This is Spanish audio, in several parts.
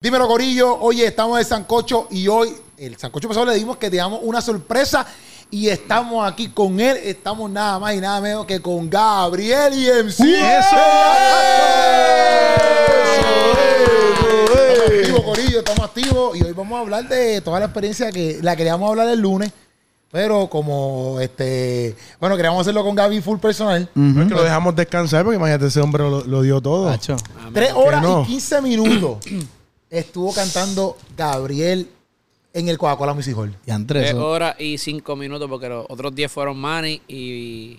Dímelo, Corillo. Oye, estamos en Sancocho y hoy, el Sancocho pasado le dimos que te damos una sorpresa y estamos aquí con él. Estamos nada más y nada menos que con Gabriel y MC. ¡Eso! Estamos activos, Corillo, estamos activos y hoy vamos a hablar de toda la experiencia que la queríamos hablar el lunes. Pero como este, bueno, queríamos hacerlo con Gaby full personal. Es que lo dejamos descansar porque imagínate, ese hombre lo, lo dio todo. Tres horas no? y 15 minutos estuvo cantando Gabriel en el Coca-Cola Music Hall. Y Andrés. Tres horas y cinco minutos porque los otros 10 fueron Manny y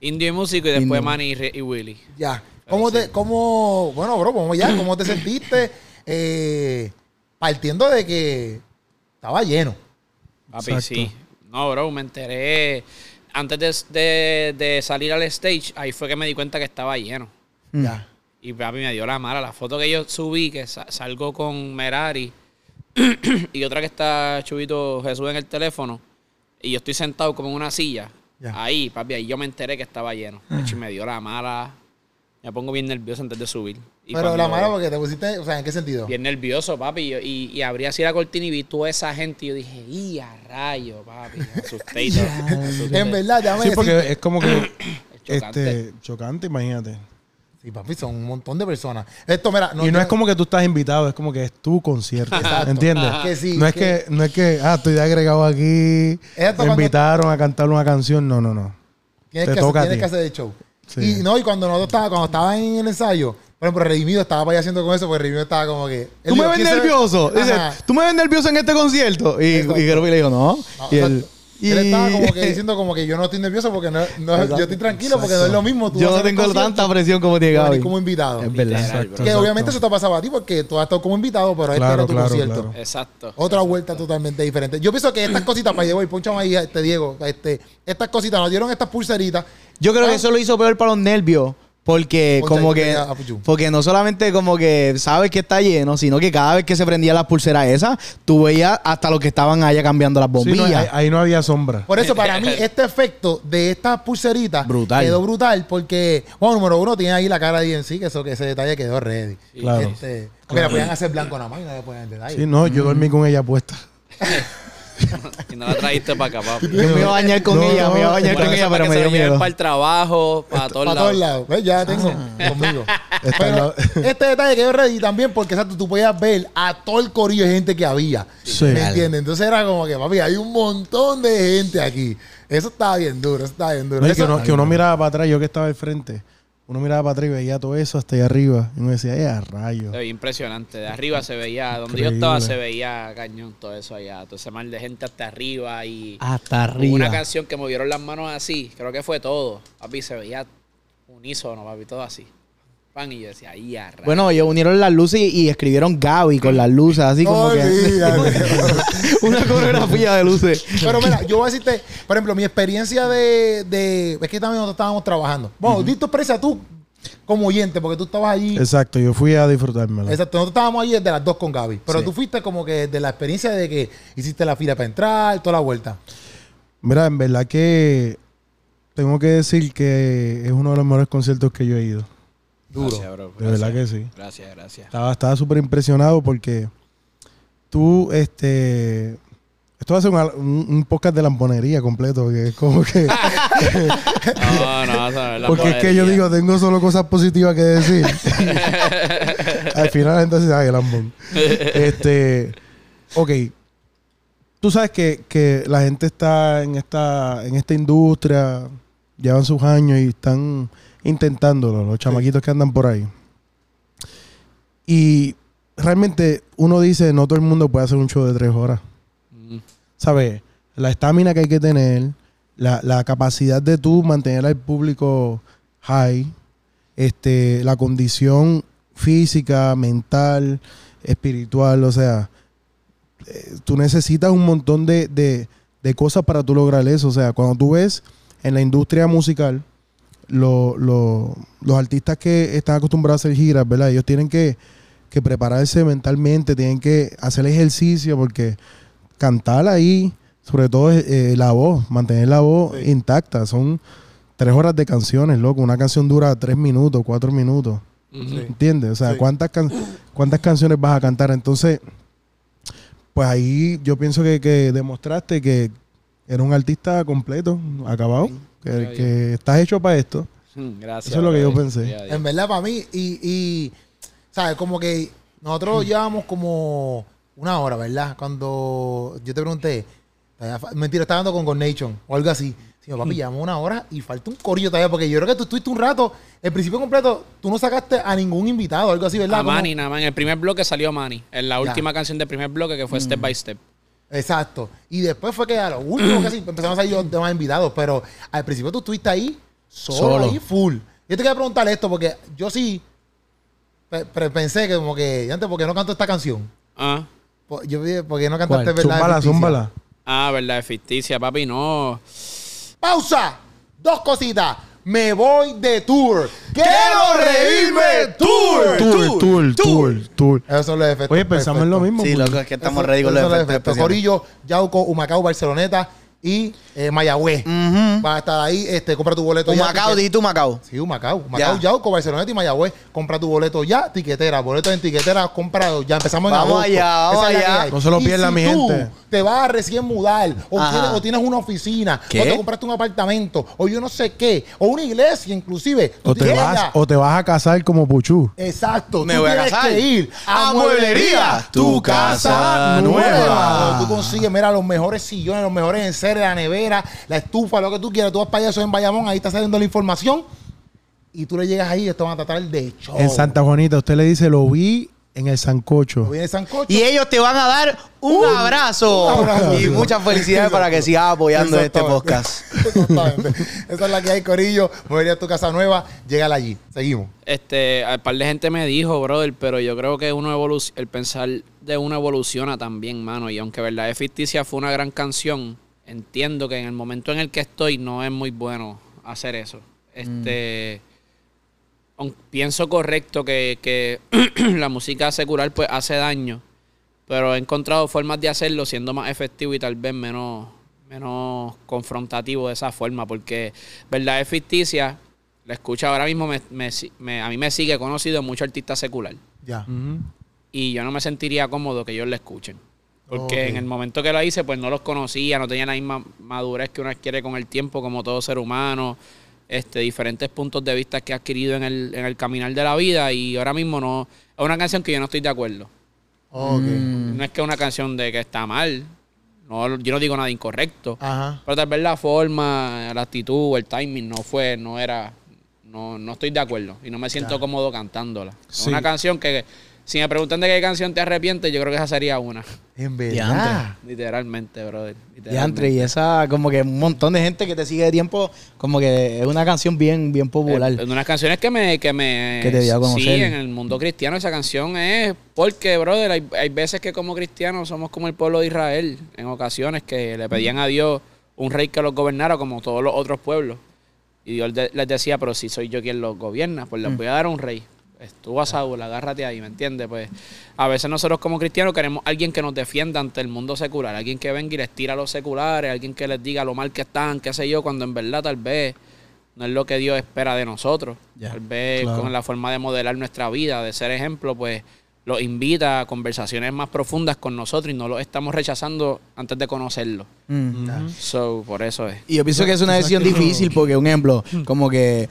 Indio y Músico y después Indio. Manny y, Re- y Willy. Ya. ¿Cómo te, cómo, bueno, bro, vamos ya, ¿cómo te sentiste? Eh, partiendo de que estaba lleno. Papi, Exacto. sí. No, bro, me enteré. Antes de, de- de salir al stage, ahí fue que me di cuenta que estaba lleno. Ya. Y papi me dio la mala. La foto que yo subí, que sa- salgo con Merari y otra que está Chubito Jesús en el teléfono. Y yo estoy sentado como en una silla. Ahí, papi, ahí yo me enteré que estaba lleno. De hecho, me dio la mala. Me pongo bien nervioso antes de subir. Y Pero la mala porque te pusiste, o sea, ¿en qué sentido? Bien nervioso, papi. Y, yo- y, y abrí así la cortina y vi toda esa gente. Y yo dije, ¡y a rayo, papi! Me asusté y todo. Me asusté. En verdad, ya me Sí, porque es como que Es chocante. este, chocante, imagínate. Sí, papi, son un montón de personas. Esto, mira, y no yo- es como que tú estás invitado, es como que es tu concierto. Exacto. ¿Entiendes? Que sí, no es que- que, no es que, ah, estoy de agregado aquí, Esto me invitaron a cantar una canción. No, no, no. tienes, te que, toca a hacer, tienes ti. que hacer el show. Sí. Y no, y cuando nosotros estaba, cuando estaba en el ensayo, por ejemplo, Redimido estaba para allá haciendo con eso, porque Redimido estaba como que. él Tú me ves nervioso. Dice, tú me ves nervioso en este concierto. Y, y le dijo, no. No, y o sea, él, estaba como que y- diciendo como que yo no estoy nervioso porque no, yo estoy tranquilo porque no es lo mismo. Tú yo no tengo tanta presión como tiene Gaby. como invitado. Es verdad. Exacto. Que obviamente eso te pasaba a ti porque tú has estado como invitado, pero este Claro, era tu claro, concierto. claro. Exacto. Otra vuelta totalmente diferente. Yo pienso que estas cositas, para llevar, ponchame ahí, este Diego, este, estas cositas, nos dieron estas pulseritas. Yo creo Ah. que eso lo hizo peor para los nervios. Porque Ponte como que, ponte a Puchu. porque no solamente como que sabes que está lleno, sino que cada vez que se prendía las pulseras esas, tú veías hasta los que estaban allá cambiando las Sí, no, bombillas. ahí, ahí no había sombra. Por eso, para mí, este efecto de estas pulseritas Brutal. quedó brutal porque, bueno, número uno, tiene ahí la cara de DNC, que eso, que ese detalle quedó ready. Claro. Este, porque la podían hacer blanco nada más y no le ponían detalle. Sí, no, yo dormí con ella puesta. Y no la trajiste para acá, papi. Yo me iba a bañar con No, ella, me iba a bañar con ella, para pero que me se dio miedo. Para el trabajo, para todos Para lados. todos lados. ¿Ves? Ya tengo conmigo. Pero lado- este detalle quedó ready también porque exacto, tú podías ver a todo el corillo de gente que había. Sí. ¿Me entiendes? Entonces era como que, papi, hay un montón de gente aquí. Eso estaba bien duro, eso estaba bien duro. No, Eso- que, uno, que uno miraba para atrás, yo que estaba al frente, uno miraba para atrás y veía todo eso hasta allá arriba. Y uno decía, ¡eh, a rayos! Se veía impresionante. De arriba se veía, donde yo estaba se veía cañón todo eso allá. Todo ese mar de gente hasta arriba y Hasta arriba. una canción que movieron las manos así. Creo que fue todo. Papi, se veía unísono, papi, todo así. Pan y yo decía, ahí a rayos". Bueno, ellos unieron las luces y, y escribieron Gaby con las luces, así como que una coreografía de luces. Pero mira, yo voy a decirte, por ejemplo, mi experiencia de. de es que también nosotros estábamos trabajando. Bueno, di tu experiencia tú como oyente, porque tú estabas allí. Exacto, yo fui a disfrutármela. Exacto, nosotros estábamos ahí desde las dos con Gaby. Pero Sí. tú fuiste como que de la experiencia de que hiciste la fila para entrar, toda la vuelta. Mira, en verdad que tengo que decir que es uno de los mejores conciertos que yo he ido. Duro. Gracias, bro. De verdad que sí. Gracias, gracias. Estaba estaba súper impresionado porque tú, este... Esto va a ser una- un, un podcast de lamponería completo, que es como que... No, no, no la porque es que yo digo, tengo solo cosas positivas que decir. Al final la gente dice, ay, lambón. este... Ok. Tú sabes que, que la gente está en esta, en esta industria, llevan sus años y están intentándolo, los chamaquitos que andan por ahí. Y realmente uno dice, no todo el mundo puede hacer un show de tres horas. Mm, ¿Sabes? La estamina que hay que tener, la, la capacidad de tú mantener al público high, este, la condición física, mental, espiritual, o sea, eh, tú necesitas un montón de, de- de cosas para tú lograr eso. O sea, cuando tú ves en la industria musical, lo- lo- los artistas que están acostumbrados a hacer giras, ¿verdad? Ellos tienen que, que prepararse mentalmente, tienen que hacer ejercicio porque cantar ahí, sobre todo eh, la voz, mantener la voz intacta. Son tres horas de canciones, loco. Una canción dura tres minutos, cuatro minutos. Ujú. ¿Entiendes? O sea, Sí. ¿cuántas, can- ¿cuántas canciones vas a cantar? Entonces, pues ahí yo pienso que, que demostraste que eres un artista completo, acabado, que, que estás hecho para esto. Mm, Gracias. Eso es lo que yo pensé. En verdad, para mí, y, y, ¿sabes? Como que nosotros llevamos como una hora, ¿verdad? Cuando yo te pregunté, mentira, estaba dando con God Nation o algo así. Sí, papi, llevamos una hora y falta un corillo todavía, porque yo creo que tú estuviste un rato, el principio completo, tú no sacaste a ningún invitado, algo así, ¿verdad? A Manny, nada más. En el primer bloque salió Manny. En la Ya. última canción del primer bloque que fue Step by Step. Exacto. Y después fue que a lo último casi empezamos a salir los demás invitados, pero al principio tú estuviste ahí solo, Solo. ahí full. Yo te quería preguntar esto porque yo sí pe- pe- pensé que como que, antes, ¿por qué no canto esta canción? Ah. Po- Yo vi, ¿por qué no cantaste ¿Cuál? verdad? Zúmbala, zúmbala. Ah, verdad, es ficticia, papi. No. Pausa. Dos cositas. Me voy de tour. ¡Quiero reírme! Tour. Tour, tour, tour, tour. Esos son los efectos. Oye, pensamos en lo mismo. Sí, loco, es que estamos ready con los efectos. Corillo, Yauco, Humacao, Barceloneta y eh, Mayagüez. A estar ahí. Este, compra tu boleto ya. Humacao, tiquet- di tú Macao. Sí, Humacao. Humacao, Ya. Yauco, Barceloneta y Mayagüez. Compra tu boleto ya. Tiquetera. Boletos en tiquetera. Compra. Ya empezamos en Vamos agosto. allá, vamos Esa allá. No se lo pierdan, si mi tú gente. te vas a recién mudar o tienes, o tienes una oficina ¿Qué? o te compraste un apartamento o yo no sé qué o una iglesia inclusive. O te, vas, ya- o te vas a casar como Puchú. Exacto. Me tú voy a tienes casar. que ir a, A Mueblería, tu casa nueva. nueva. Tú consigues, mira, los mejores sillones, los mejores enseres, la nevera, la estufa, lo que tú quieras. Tú vas para allá, eso es en Bayamón, ahí está saliendo la información. Y tú le llegas ahí y esto van a tratar de show. En Santa Juanita, usted le dice, lo vi en el Lo Sancocho. viene Sancocho. Y ellos te van a dar un, Un abrazo. abrazo. Y muchas felicidades para que sigas apoyando este podcast. Exactamente. Esa es la que hay, Corillo. Movería a tu casa nueva. Llegala allí. Seguimos. Este, un par de gente me dijo, brother, pero yo creo que uno el pensar de uno evoluciona también, mano. Y aunque Verdad es Ficticia fue una gran canción, entiendo que en el momento en el que estoy no es muy bueno hacer eso. Este. aun- Pienso correcto que, que la música secular pues hace daño, pero he encontrado formas de hacerlo siendo más efectivo y tal vez menos, menos confrontativo de esa forma, porque verdad es ficticia, la escucha ahora mismo, me, me- me- a mí me sigue conocido mucho artista secular Ya. Y yo no me sentiría cómodo que ellos la escuchen. Porque en el momento que la hice, pues no los conocía, no tenía la misma madurez que uno adquiere con el tiempo, como todo ser humano, este, diferentes puntos de vista que he adquirido en el, en el caminar de la vida y ahora mismo no, es una canción que yo no estoy de acuerdo. Ok. Mm. No es que es una canción de que está mal, no, yo no digo nada incorrecto, Ajá. pero tal vez la forma, la actitud, el timing no fue, no era, no, no estoy de acuerdo y no me siento Ya. cómodo cantándola. Es una canción que, si me preguntan de qué canción te arrepientes, yo creo que esa sería una. En verdad. Literalmente, brother. Y literalmente. y esa, como que un montón de gente que te sigue de tiempo, como que es una canción bien, bien popular. Eh, de unas canciones que me, que me Que te dio a conocer. Sí, en el mundo cristiano esa canción es porque, brother, hay, hay veces que como cristianos somos como el pueblo de Israel, en ocasiones que le pedían a Dios un rey que los gobernara como todos los otros pueblos. Y Dios les decía, pero si soy yo quien los gobierna, pues les Mm. voy a dar un rey. Estuvo a Saúl, agárrate ahí, ¿me entiendes? Pues a veces nosotros como cristianos queremos alguien que nos defienda ante el mundo secular, alguien que venga y les tira a los seculares, alguien que les diga lo mal que están, qué sé yo, cuando en verdad tal vez no es lo que Dios espera de nosotros. Tal vez claro. con la forma de modelar nuestra vida, de ser ejemplo, pues los invita a conversaciones más profundas con nosotros y no los estamos rechazando antes de conocerlo. Mm. Ujú. So, por eso es. Y yo pienso que es una decisión difícil porque, un ejemplo, como que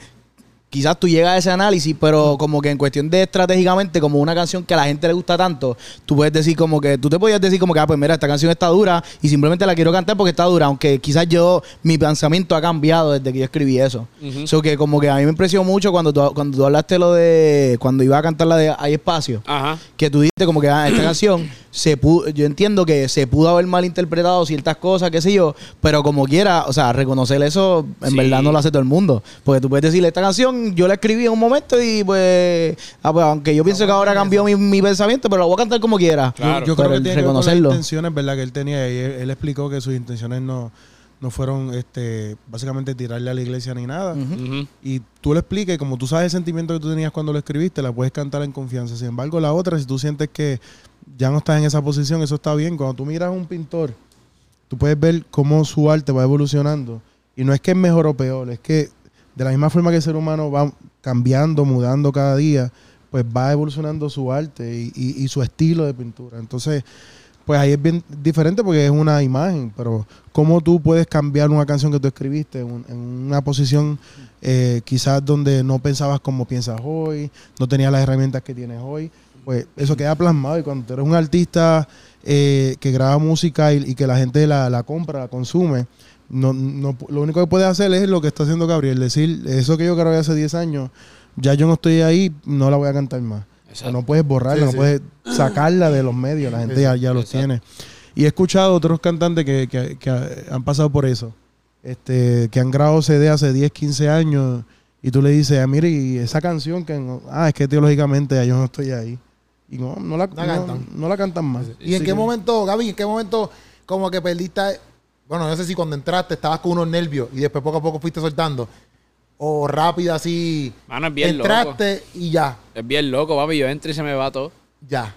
quizás tú llegas a ese análisis, pero como que en cuestión de estratégicamente, como una canción que a la gente le gusta tanto, tú puedes decir como que, tú te podías decir como que, ah, pues mira, esta canción está dura y simplemente la quiero cantar porque está dura, aunque quizás yo, mi pensamiento ha cambiado desde que yo escribí eso. Ujú. So que como que a mí me impresionó mucho cuando tú, cuando tú hablaste lo de, cuando iba a cantar la de Hay Espacio Ajá. que tú dijiste como que ah, esta canción se pudo, yo entiendo que se pudo haber malinterpretado ciertas cosas, qué sé yo, pero como quiera, o sea, reconocer eso en Sí. verdad no lo hace todo el mundo, porque tú puedes decirle esta canción yo la escribí en un momento y pues, ah, pues, aunque yo pienso que ahora cambió mi, mi pensamiento, pero la voy a cantar como quiera. Claro. Yo, creo que tiene que con las reconocerlo. intenciones, ¿verdad? Que él tenía. Y él, él explicó que sus intenciones no, no fueron, este, básicamente tirarle a la iglesia ni nada. Y tú lo expliques, como tú sabes el sentimiento que tú tenías cuando lo escribiste, la puedes cantar en confianza. Sin embargo, la otra, si tú sientes que ya no estás en esa posición, eso está bien. Cuando tú miras a un pintor, tú puedes ver cómo su arte va evolucionando. Y no es que es mejor o peor, es que de la misma forma que el ser humano va cambiando, mudando cada día, pues va evolucionando su arte y, su estilo de pintura. Entonces, pues ahí es bien diferente porque es una imagen, pero cómo tú puedes cambiar una canción que tú escribiste en, un- en una posición eh, quizás donde no pensabas como piensas hoy, no tenías las herramientas que tienes hoy, pues eso queda plasmado y cuando tú eres un artista eh, que graba música y, que la gente la compra, la consume, no, no, lo único que puedes hacer es lo que está haciendo Gabriel, decir, eso que yo grabé hace 10 años, ya yo no estoy ahí, no la voy a cantar más. No puedes borrarla, Sí, no sí. puedes sacarla de los medios, la gente ya, ya los Exacto. tiene. Y he escuchado otros cantantes que, que- que han pasado por eso, este, que han grabado CD hace 10, 15 años y tú le dices, ah, mire, y esa canción que, ah, es que teológicamente ya yo no estoy ahí. Y no, no, la, No no- cantan. no la cantan más. ¿Y en qué momento, Gaby, en qué momento como que perdiste, bueno, no sé si cuando entraste estabas con unos nervios y después poco a poco fuiste soltando, o rápido así, Mano, es bien entraste y ya, Es bien loco, papi. Yo entro y se me va todo. ya.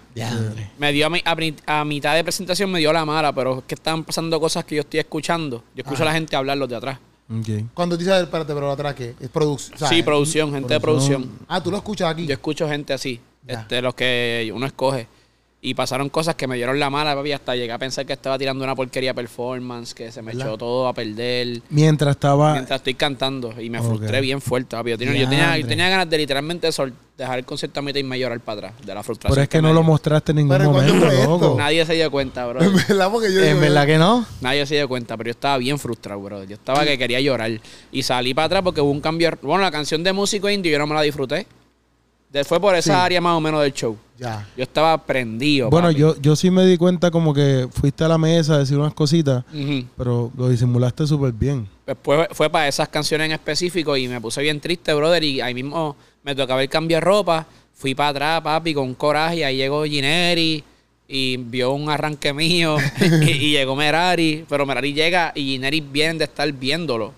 Me dio a, mi- a mitad de presentación me dio la mala, pero es que estaban pasando cosas que yo estoy escuchando. Yo escucho a la gente hablar los de atrás. Ok. Cuando dices, espérate, pero atrás que es producción. sí, producción, gente de producción. Ah, tú lo escuchas aquí. Yo escucho gente así, Ya. este, los que uno escoge. Y pasaron cosas que me dieron la mala, papi. Hasta llegué a pensar que estaba tirando una porquería performance, que se me ¿Verdad? echó todo a perder. Mientras estaba... Mientras estoy cantando y me frustré bien fuerte, papi. Yo tenía, yo tenía, yo tenía ganas de literalmente sol- dejar el concierto a mitad y a llorar para atrás de la frustración. Pero es que me no lo mostraste en ningún Pero ¿cuándo momento, loco. Nadie se dio cuenta, bro. En verdad, porque yo En verdad que no. Nadie se dio cuenta, pero yo estaba bien frustrado, bro. Yo estaba que quería llorar. Y salí para atrás porque hubo un cambio. Bueno, la canción de músico indie yo no me la disfruté. Fue por esa Sí. área más o menos del show. Ya. Yo estaba prendido. Bueno, papi. yo, yo sí me di cuenta como que fuiste a la mesa a decir unas cositas, pero lo disimulaste súper bien. Después fue para esas canciones en específico y me puse bien triste, brother. Y ahí mismo me tocaba el cambio de ropa. Fui para atrás, papi, con coraje. Y ahí llegó Gineri y vio un arranque mío. y, y llegó Merari. Pero Merari llega y Gineri viene de estar viéndolo.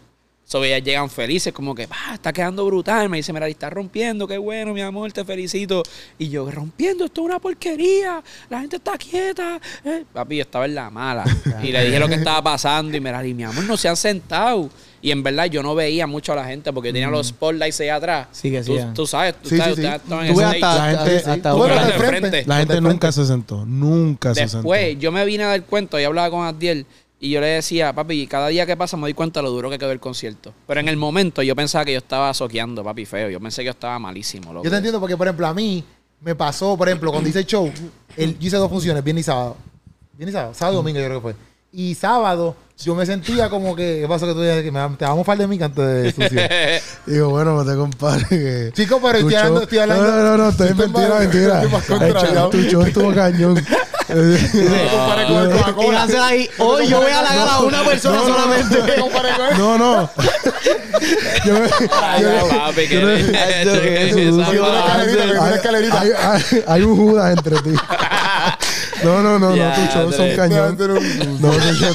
So, ellas llegan felices, como que, "Pa, está quedando brutal. Me dice, Merari, está rompiendo, qué bueno, mi amor, te felicito. Y yo, rompiendo, esto es una porquería. La gente está quieta. Eh, Papi, yo estaba en la mala. y le dije lo que estaba pasando. Y Merari, mi amor, no se han sentado. Y en verdad yo no veía mucho a la gente porque tenía los spotlights ahí atrás. Sí, que tú, sí, ah. tú sabes, tú Sí, sabes, sí, sí. ustedes estaban en ese hasta, La gente- hasta, hasta Tú de de frente. frente. La gente nunca frente. se sentó, nunca se sentó. Después yo me vine a dar cuenta y hablaba con Adiel y yo le decía, papi, cada día que pasa me doy cuenta de lo duro que quedó el concierto. Pero en el momento yo pensaba que yo estaba soqueando, papi, feo. Yo pensé que yo estaba malísimo. loco. Yo te entiendo porque, por ejemplo, a mí me pasó, por ejemplo, cuando hice el show, el- yo hice dos funciones, viernes y sábado. Viernes y sábado, sábado y domingo yo creo que fue. Y sábado yo me sentía como que, ¿qué pasó que tú dices que me, te vamos a fal de mí canto de sucio? Digo, bueno, pues te compadre que... Chico, pero estoy hablando, estoy hablando. No, no, no, estoy Estoy mentira, mentira. Tu show estuvo cañón. No compare con el Y Coca-Cola. Hansel ahí, hoy yo voy a halagar a una persona No, no, no, solamente. no, no. No, no. Yo me- no- hay un Judas entre ti. No, no, no, no, tu show son Andrés. cañón. No, tu show,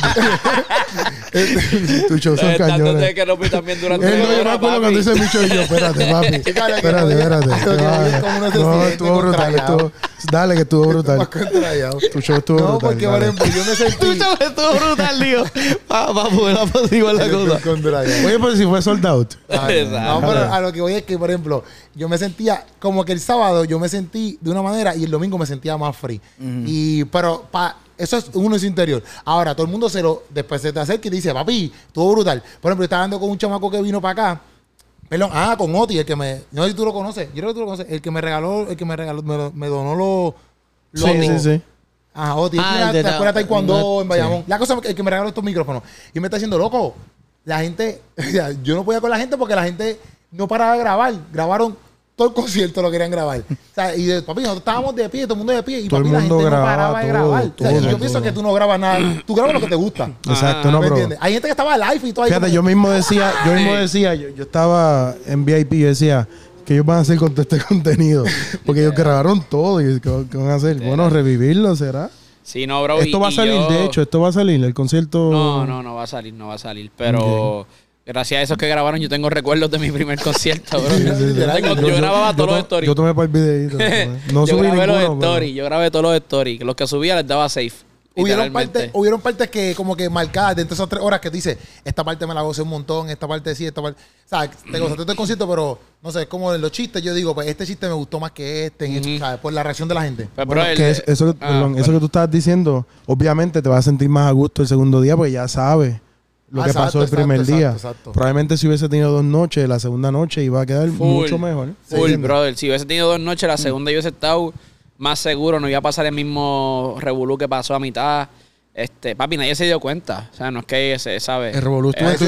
tu show son Tanto de cañones. que lo vi también durante Él no, yo me acuerdo cuando papi. mi show y yo, espérate, papi. Que Espérate, espérate. que como se No, siente estuvo brutal. contrariado. Estuvo, dale, que estuvo Más brutal. contrariado. Tu show estuvo No, brutal. porque, por dale. ejemplo, yo me Tu sentí. show estuvo brutal, digo. Para poder apaciguar la cosa. contrariado. Oye, pero si fue sold out. Ah, no, no, pero a lo que voy es que, por ejemplo, yo me sentía como que el sábado yo me sentí de una manera y el domingo me sentía más free. Y, pero pa, eso es uno en su interior. Ahora, todo el mundo se lo, después se te acerca y te dice, papi, estuvo brutal. Por ejemplo, estaba hablando con un chamaco que vino para acá. Perdón, ah, con Oti, el que me, no sé si tú lo conoces, yo creo que tú lo conoces, el que me regaló, el que me regaló, me, me donó los, los- Sí, sí, sí. Ajá, Oti, Ah, la la- escuela Taekwondo no, en Bayamón. La cosa es que el que me regaló estos micrófonos. Y me está diciendo, loco, la gente, o sea, yo no podía con la gente porque la gente no paraba de grabar. Grabaron todo el concierto, lo querían grabar. O sea, y de, papi, nosotros estábamos de pie, todo el mundo de pie. Y Todo el papi, la mundo gente grababa no paraba de todo, grabar. O sea, todo, yo pienso que tú no grabas nada. Tú grabas lo que te gusta. Exacto, no, ¿Me entiendes? Hay gente que estaba live y todo ahí. Fíjate, como- yo mismo decía, yo mismo decía, yo, yo estaba en VIP y yo decía que ellos van a hacer con todo este contenido. Porque ellos grabaron todo y ¿qué, qué van a hacer? Bueno, revivirlo, ¿será? Sí, no, bro. Esto y- va a salir, yo- de hecho, esto va a salir, el concierto. No, no, no va a salir, no va a salir. Pero gracias a esos que grabaron, yo tengo recuerdos de mi primer concierto, bro. sí, sí. Tengo- yo, grababa todos to- los stories. Yo tomé para el videito. No yo subí grabé ninguno. los pero- stories, yo grabé todos los stories. Los que subía les daba safe. Hubieron partes, hubieron partes que como que marcadas dentro de esas tres horas que tú dices, esta parte me la gocé un montón, esta parte sí, esta parte... O sea, te gozaste todo el concierto, pero no sé, es como en los chistes, yo digo, pues este chiste me gustó más que este. ¿sabes? por la reacción de la gente. Pues, Bueno, bro, el- que es- eso, que- Ah, perdón, eso que tú estabas diciendo, obviamente te vas a sentir más a gusto el segundo día porque ya sabes lo Ah, que exacto, pasó el primer exacto, día. exacto, exacto. Probablemente si hubiese tenido dos noches, la segunda noche iba a quedar Full. mucho mejor. Full, brother. Si hubiese tenido dos noches, la segunda yo hubiese estado más seguro, no iba a pasar el mismo revolú que pasó a mitad. Este, papi, nadie se dio cuenta. O sea, no es que se sabe. El revolú estuvo Eh, en su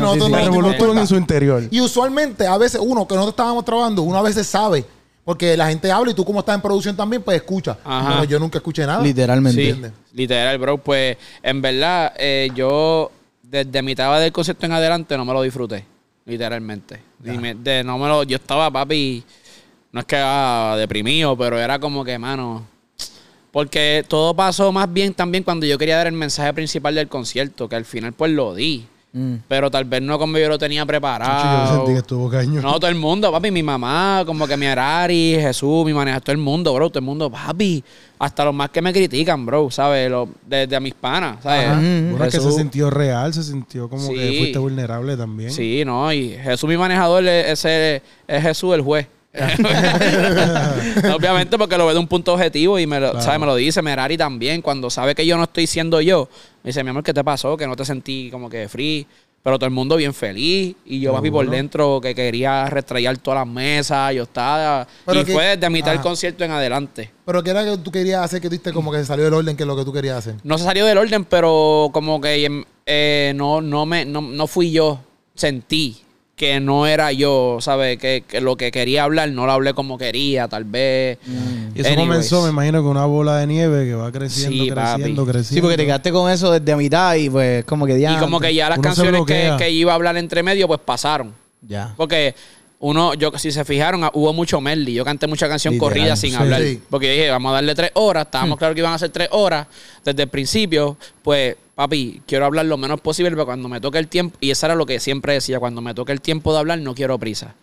no El revolú en su interior. Y usualmente, a veces uno que nosotros estábamos trabajando, uno a veces sabe, porque la gente habla y tú como estás en producción también, pues escucha. Ajá. Pero yo nunca escuché nada. Literalmente. Sí, ¿Entiendes? literal, bro. Pues en verdad, eh, yo desde mitad del concierto en adelante no me lo disfruté. Literalmente. Me- de, no me lo, yo estaba, papi, no es que ah, deprimido, pero era como que, mano. Porque todo pasó más bien también cuando yo quería dar el mensaje principal del concierto, que al final pues lo di. Mm. Pero tal vez no como yo lo tenía preparado. yo sentí que estuvo cañón. No, todo el mundo, papi, mi mamá, como que mi Arari, Jesús, mi maneja, todo el mundo, bro, todo el mundo, papi, hasta los más que me critican, bro, ¿sabes? Desde a mis panas, ¿sabes? Ajá. Bueno, es que se sintió real, se sintió como que fuiste vulnerable también. Sí, no, y Jesús, mi manejador, es- ese es Jesús el juez. Obviamente porque lo ve de un punto objetivo y me lo, Claro. ¿sabe? me lo dice Merari también. Cuando sabe que yo no estoy siendo yo, me dice, mi amor, ¿qué te pasó? Que no te sentí como que free. Pero todo el mundo bien feliz. Y yo, papi, por dentro que quería restrayar todas las mesas. Yo estaba... Pero y que- fue desde mitad del concierto en adelante. Pero ¿qué era que tú querías hacer que diste como que se salió del orden que es lo que tú querías hacer? No se salió del orden, pero como que eh, no, no, me, no, no fui yo. Sentí que no era yo, ¿sabes? Que, que lo que quería hablar no lo hablé como quería, tal vez. Y eso Anyways. comenzó, me imagino, con una bola de nieve que va creciendo, Sí, papi. creciendo, creciendo. Sí, porque te quedaste con eso desde a mitad y pues como que ya. Y como que ya las Uno canciones que, que iba a hablar entre medio, pues pasaron. Ya. Porque uno, yo si se fijaron, ah, hubo mucho medley. Yo canté mucha canción Literal, corrida sin sí. hablar. Sí. Porque yo dije, vamos a darle tres horas. Estábamos claros que iban a ser tres horas. Desde el principio, pues, papi, quiero hablar lo menos posible, pero cuando me toque el tiempo, y eso era lo que siempre decía, cuando me toque el tiempo de hablar, no quiero prisa.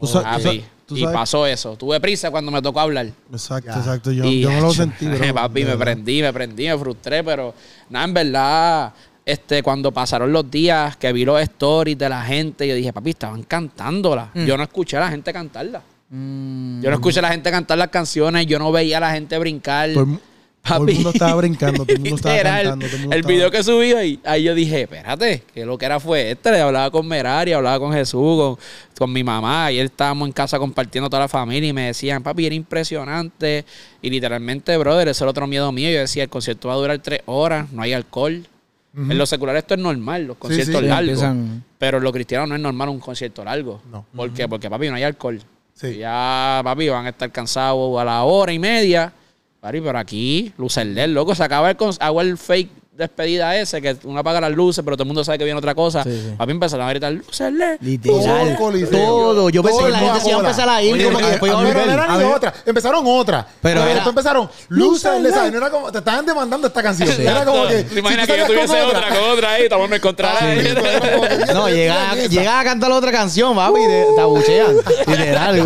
Tú Papi. y pasó eso. Tuve prisa cuando me tocó hablar. Exacto, Ya. exacto. Yo, Y, yo no lo sentí, bro. Papi, me prendí, me prendí, me frustré, pero nada, en verdad, este, cuando pasaron los días que vi los stories de la gente, yo dije, papi, estaban cantándola. Yo no escuché a la gente cantarla. Mm. Yo no escuché a la gente cantar las canciones, yo no veía a la gente brincar. Todo el, todo mundo estaba brincando, todo el mundo estaba cantando. todo el mundo el estaba- video que subí ahí, ahí yo dije, espérate, que lo que era fue este. Le hablaba con Merari, hablaba con Jesús, con, con mi mamá. Ayer estábamos en casa compartiendo toda la familia y me decían, papi, era impresionante. Y literalmente, brother, ese era otro miedo mío. Yo decía, el concierto va a durar tres horas, no hay alcohol. En los seculares esto es normal, los conciertos sí. largos. Empiezan- Pero en los cristianos no es normal un concierto largo. No. ¿Por qué? Porque, papi, no hay alcohol. Sí. Ya, papi, van a estar cansados a la hora y media. Papi, pero aquí, luces LED, loco. Se acaba el, con- hago el fake despedida ese, que uno apaga las luces, pero todo el mundo sabe que viene otra cosa. Sí, sí. Papi, empezaron a gritar, luces LED. Literal. Todo. Todo. Yo pensé que la gente se iba a empezar a ir Oye, como que a- después a a- pero volver. no era A ni ver. otra. Empezaron otra. Pero era- después empezaron luces, LED, ¿sabes? No era como, te estaban demandando esta canción. Era como que. ¿Te imaginas si que yo tuviese con otra, con otra ahí? Estamos en contra Sí, era como que, ya No, te llega, metían esa. llega a cantar otra canción, papi, y te, abuchean. Literal,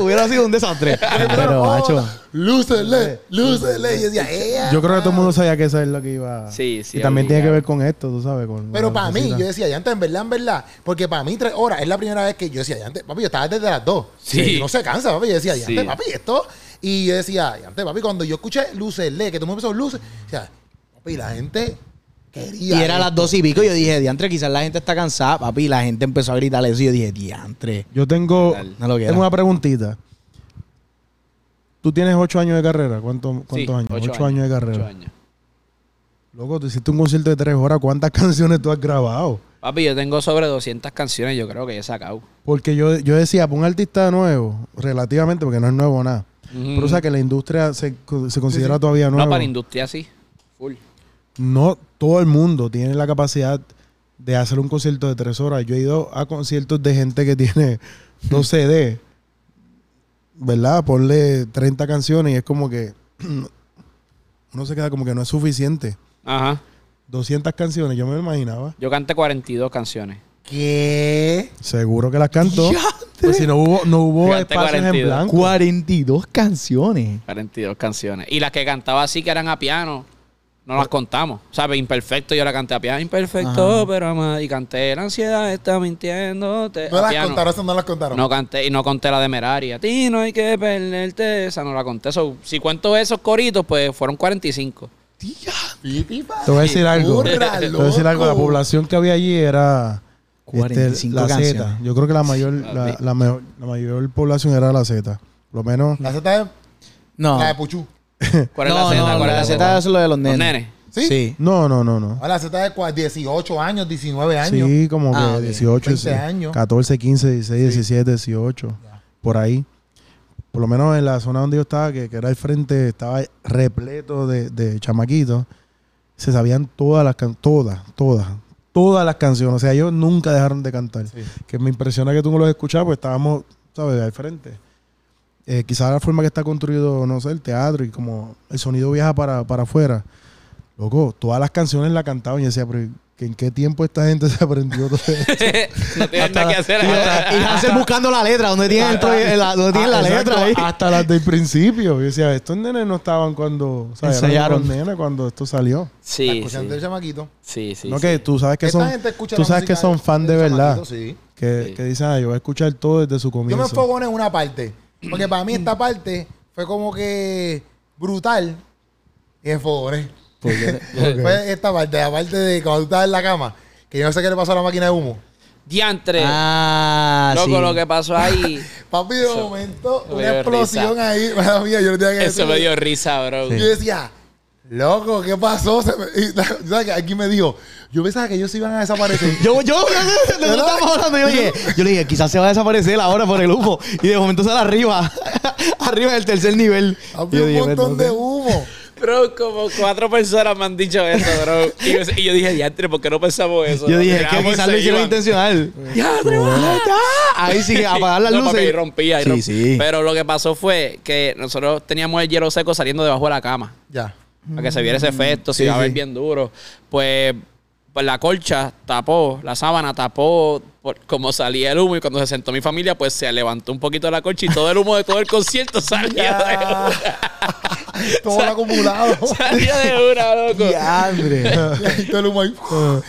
hubiera, sido un desastre. Pero, otra. macho. Luces LED. Y decía, "Ea". Yo creo que todo el mundo sabía que eso es lo que iba. Sí, sí, Y también tiene que ver con esto, tú sabes. Con Pero para mí, yo decía, ya antes, en verdad, en verdad, porque para mí tres horas es la primera vez que yo decía, ya antes, papi, yo estaba desde las dos. Sí. Y No se cansa, papi. Yo decía, ya Sí. antes, papi, esto. Y yo decía, ya antes, papi, cuando yo escuché luces LED, que tú me empezó luces, o sea, papi, la gente quería. Y era a las dos y pico. Yo dije, diantre, quizás la gente está cansada, papi. Y la gente empezó a gritar eso. Y yo dije, diantre. Yo tengo. No tengo una preguntita. Tú tienes ocho años de carrera. ¿Cuánto- ¿Cuántos Sí, años? ocho Ocho, años de carrera. Ocho años. Loco, tú hiciste un concierto de tres horas. ¿Cuántas canciones tú has grabado? Papi, yo tengo sobre 200 canciones, yo creo que he sacado. Porque yo, yo decía, para un artista nuevo, relativamente, porque no es nuevo nada. Pero o sea que la industria se, se considera todavía No, nueva. para la industria sí. Full. no todo el mundo tiene la capacidad de hacer un concierto de tres horas. Yo he ido a conciertos de gente que tiene dos CD, ¿verdad? Ponle 30 canciones y es como que uno se queda como que no es suficiente. Ajá. 200 canciones, yo me lo imaginaba. Yo canté 42 canciones. ¿Qué? Seguro que las canto. Pues si no hubo, no hubo espacios en 42. blanco. 42 canciones. 42 canciones. Y las que cantaba así, que eran a piano, no las contamos. ¿Sabes? Imperfecto, yo la canté a piano. Imperfecto, Ajá. pero ama- y canté La ansiedad está mintiendo. No las contaron, eso no las contaron. No canté, y no conté la de Merari. A ti no hay que perderte, esa no la conté. So, si cuento esos coritos, pues fueron 45. Pipi, pa- Te voy a decir algo. Te voy a decir algo. La población que había allí era 45 la canciones. Z. Yo creo que la mayor, la, la mejor- la mayor población era la Z. Lo menos. La Z es No. la de Puchu. ¿Cuál es no, la Z? no, ¿Cuál es la la Z es lo de los nenes. Los nenes. ¿Sí? Sí. No, no, no, no. Ahora la Z es cua- 18 años, 19 años. Sí, como que Ah, ok. 18, 20 años. 14, 15, 16, 17, 18. Por ahí. Por lo menos en la zona donde yo estaba, que, que era el frente, estaba repleto de, de chamaquitos. Se sabían todas las canciones, todas, todas, todas las canciones. O sea, ellos nunca dejaron de cantar. Sí. Que me impresiona que tú no los escuchabas, pues estábamos, ¿sabes?, al frente. Eh, quizás la forma que está construido, no sé, el teatro y como el sonido viaja para, para afuera. Loco, todas las canciones la cantaban y yo decía, pero ¿que ¿en qué tiempo esta gente se aprendió todo esto? no tienen nada que hacer. Y Hansel buscando la letra. ¿Dónde tienen, el la, dónde tienen la Ah, exacto, letra ahí? Hasta las del principio. Yo decía, estos nenes no estaban cuando... O sea, Ensayaron. nenes cuando esto salió. Sí, Escuchando sí. el chamaquito. Sí, sí. no sí. que tú sabes que Esta son... gente escucha Tú la sabes que música son fan de del verdad. chamaquito, Sí. Que, Sí. que dicen, ah, yo voy a escuchar todo desde su Yo me comienzo. enfoco en una parte. Porque para mí esta parte fue como que brutal. Y me enfogoné. Fue esta parte, la parte de cuando tú estabas en la cama. Que yo no sé qué le pasó a la máquina de humo. Diantre. Ah, Loco, sí. lo que pasó ahí. Papi, de Eso- momento, una explosión risa. ahí. Madre mía, yo no tenía que Eso me dio risa, bro. Yo decía, loco, ¿qué pasó? Se me- y, ¿sabes qué? Aquí me dijo, yo pensaba que ellos se iban a desaparecer. Yo, yo, de eso estamos hablando. Yo le dije, yo le dije, quizás se va a desaparecer ahora por el humo. Y de momento sale arriba, arriba del tercer nivel. Y yo un dije, montón "Pues, de no sé". humo. Bro, como cuatro personas me han dicho eso, bro. Y yo, y yo dije, diantre, ¿por qué no pensamos eso? Yo dije, que Mirábamos y quizás lo hicieron intencional. ¡Diantre, va! Ahí sí que apagar las No, luces. papi, y rompía, y Sí, rompía. sí. Pero lo que pasó fue que nosotros teníamos el hielo seco saliendo debajo de la cama. Ya. Para que se viera ese efecto, si Sí, iba a ver sí. bien duro. Pues, pues la colcha tapó, la sábana tapó por- como salía el humo y cuando se sentó mi familia, pues se levantó un poquito la colcha y todo el humo de todo el concierto salía de una. Todo lo acumulado. Salía de una, loco. ¡Diantre! Y todo el humo ahí.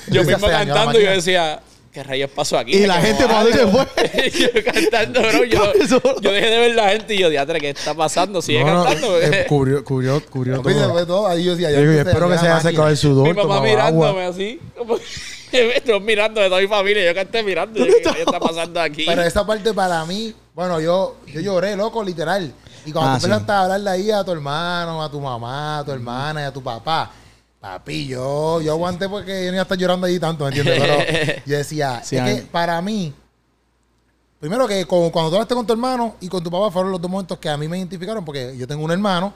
Yo mismo "Se dañó la cantando y yo máquina". decía, ¿qué rayos pasó aquí? Y la gente, ¿para dónde se fue? yo cantando, bro. Yo, yo dejé de ver la gente y yo, diatre, ¿qué está pasando? Sigue No, no, cantando. eh, cubrió, cubrió, cubrió todo. todo, ahí yo decía, Yo yo espero que se haya secado el sudor. mi mamá mirándome agua. así. como- Yo mirando de toda mi familia. Yo que esté mirando. yo, ¿Qué está pasando aquí? Pero esa parte para mí, bueno, yo, yo lloré, loco, literal. Y cuando Ah, tú empezaste sí. a hablarle ahí a tu hermano, a tu mamá, a tu hermana y a tu papá, papi, yo, yo aguanté porque yo no iba a estar llorando allí tanto, ¿me entiendes? Pero yo decía, Sí, es que para mí, primero que con- cuando tú hablaste con tu hermano y con tu papá fueron los dos momentos que a mí me identificaron porque yo tengo un hermano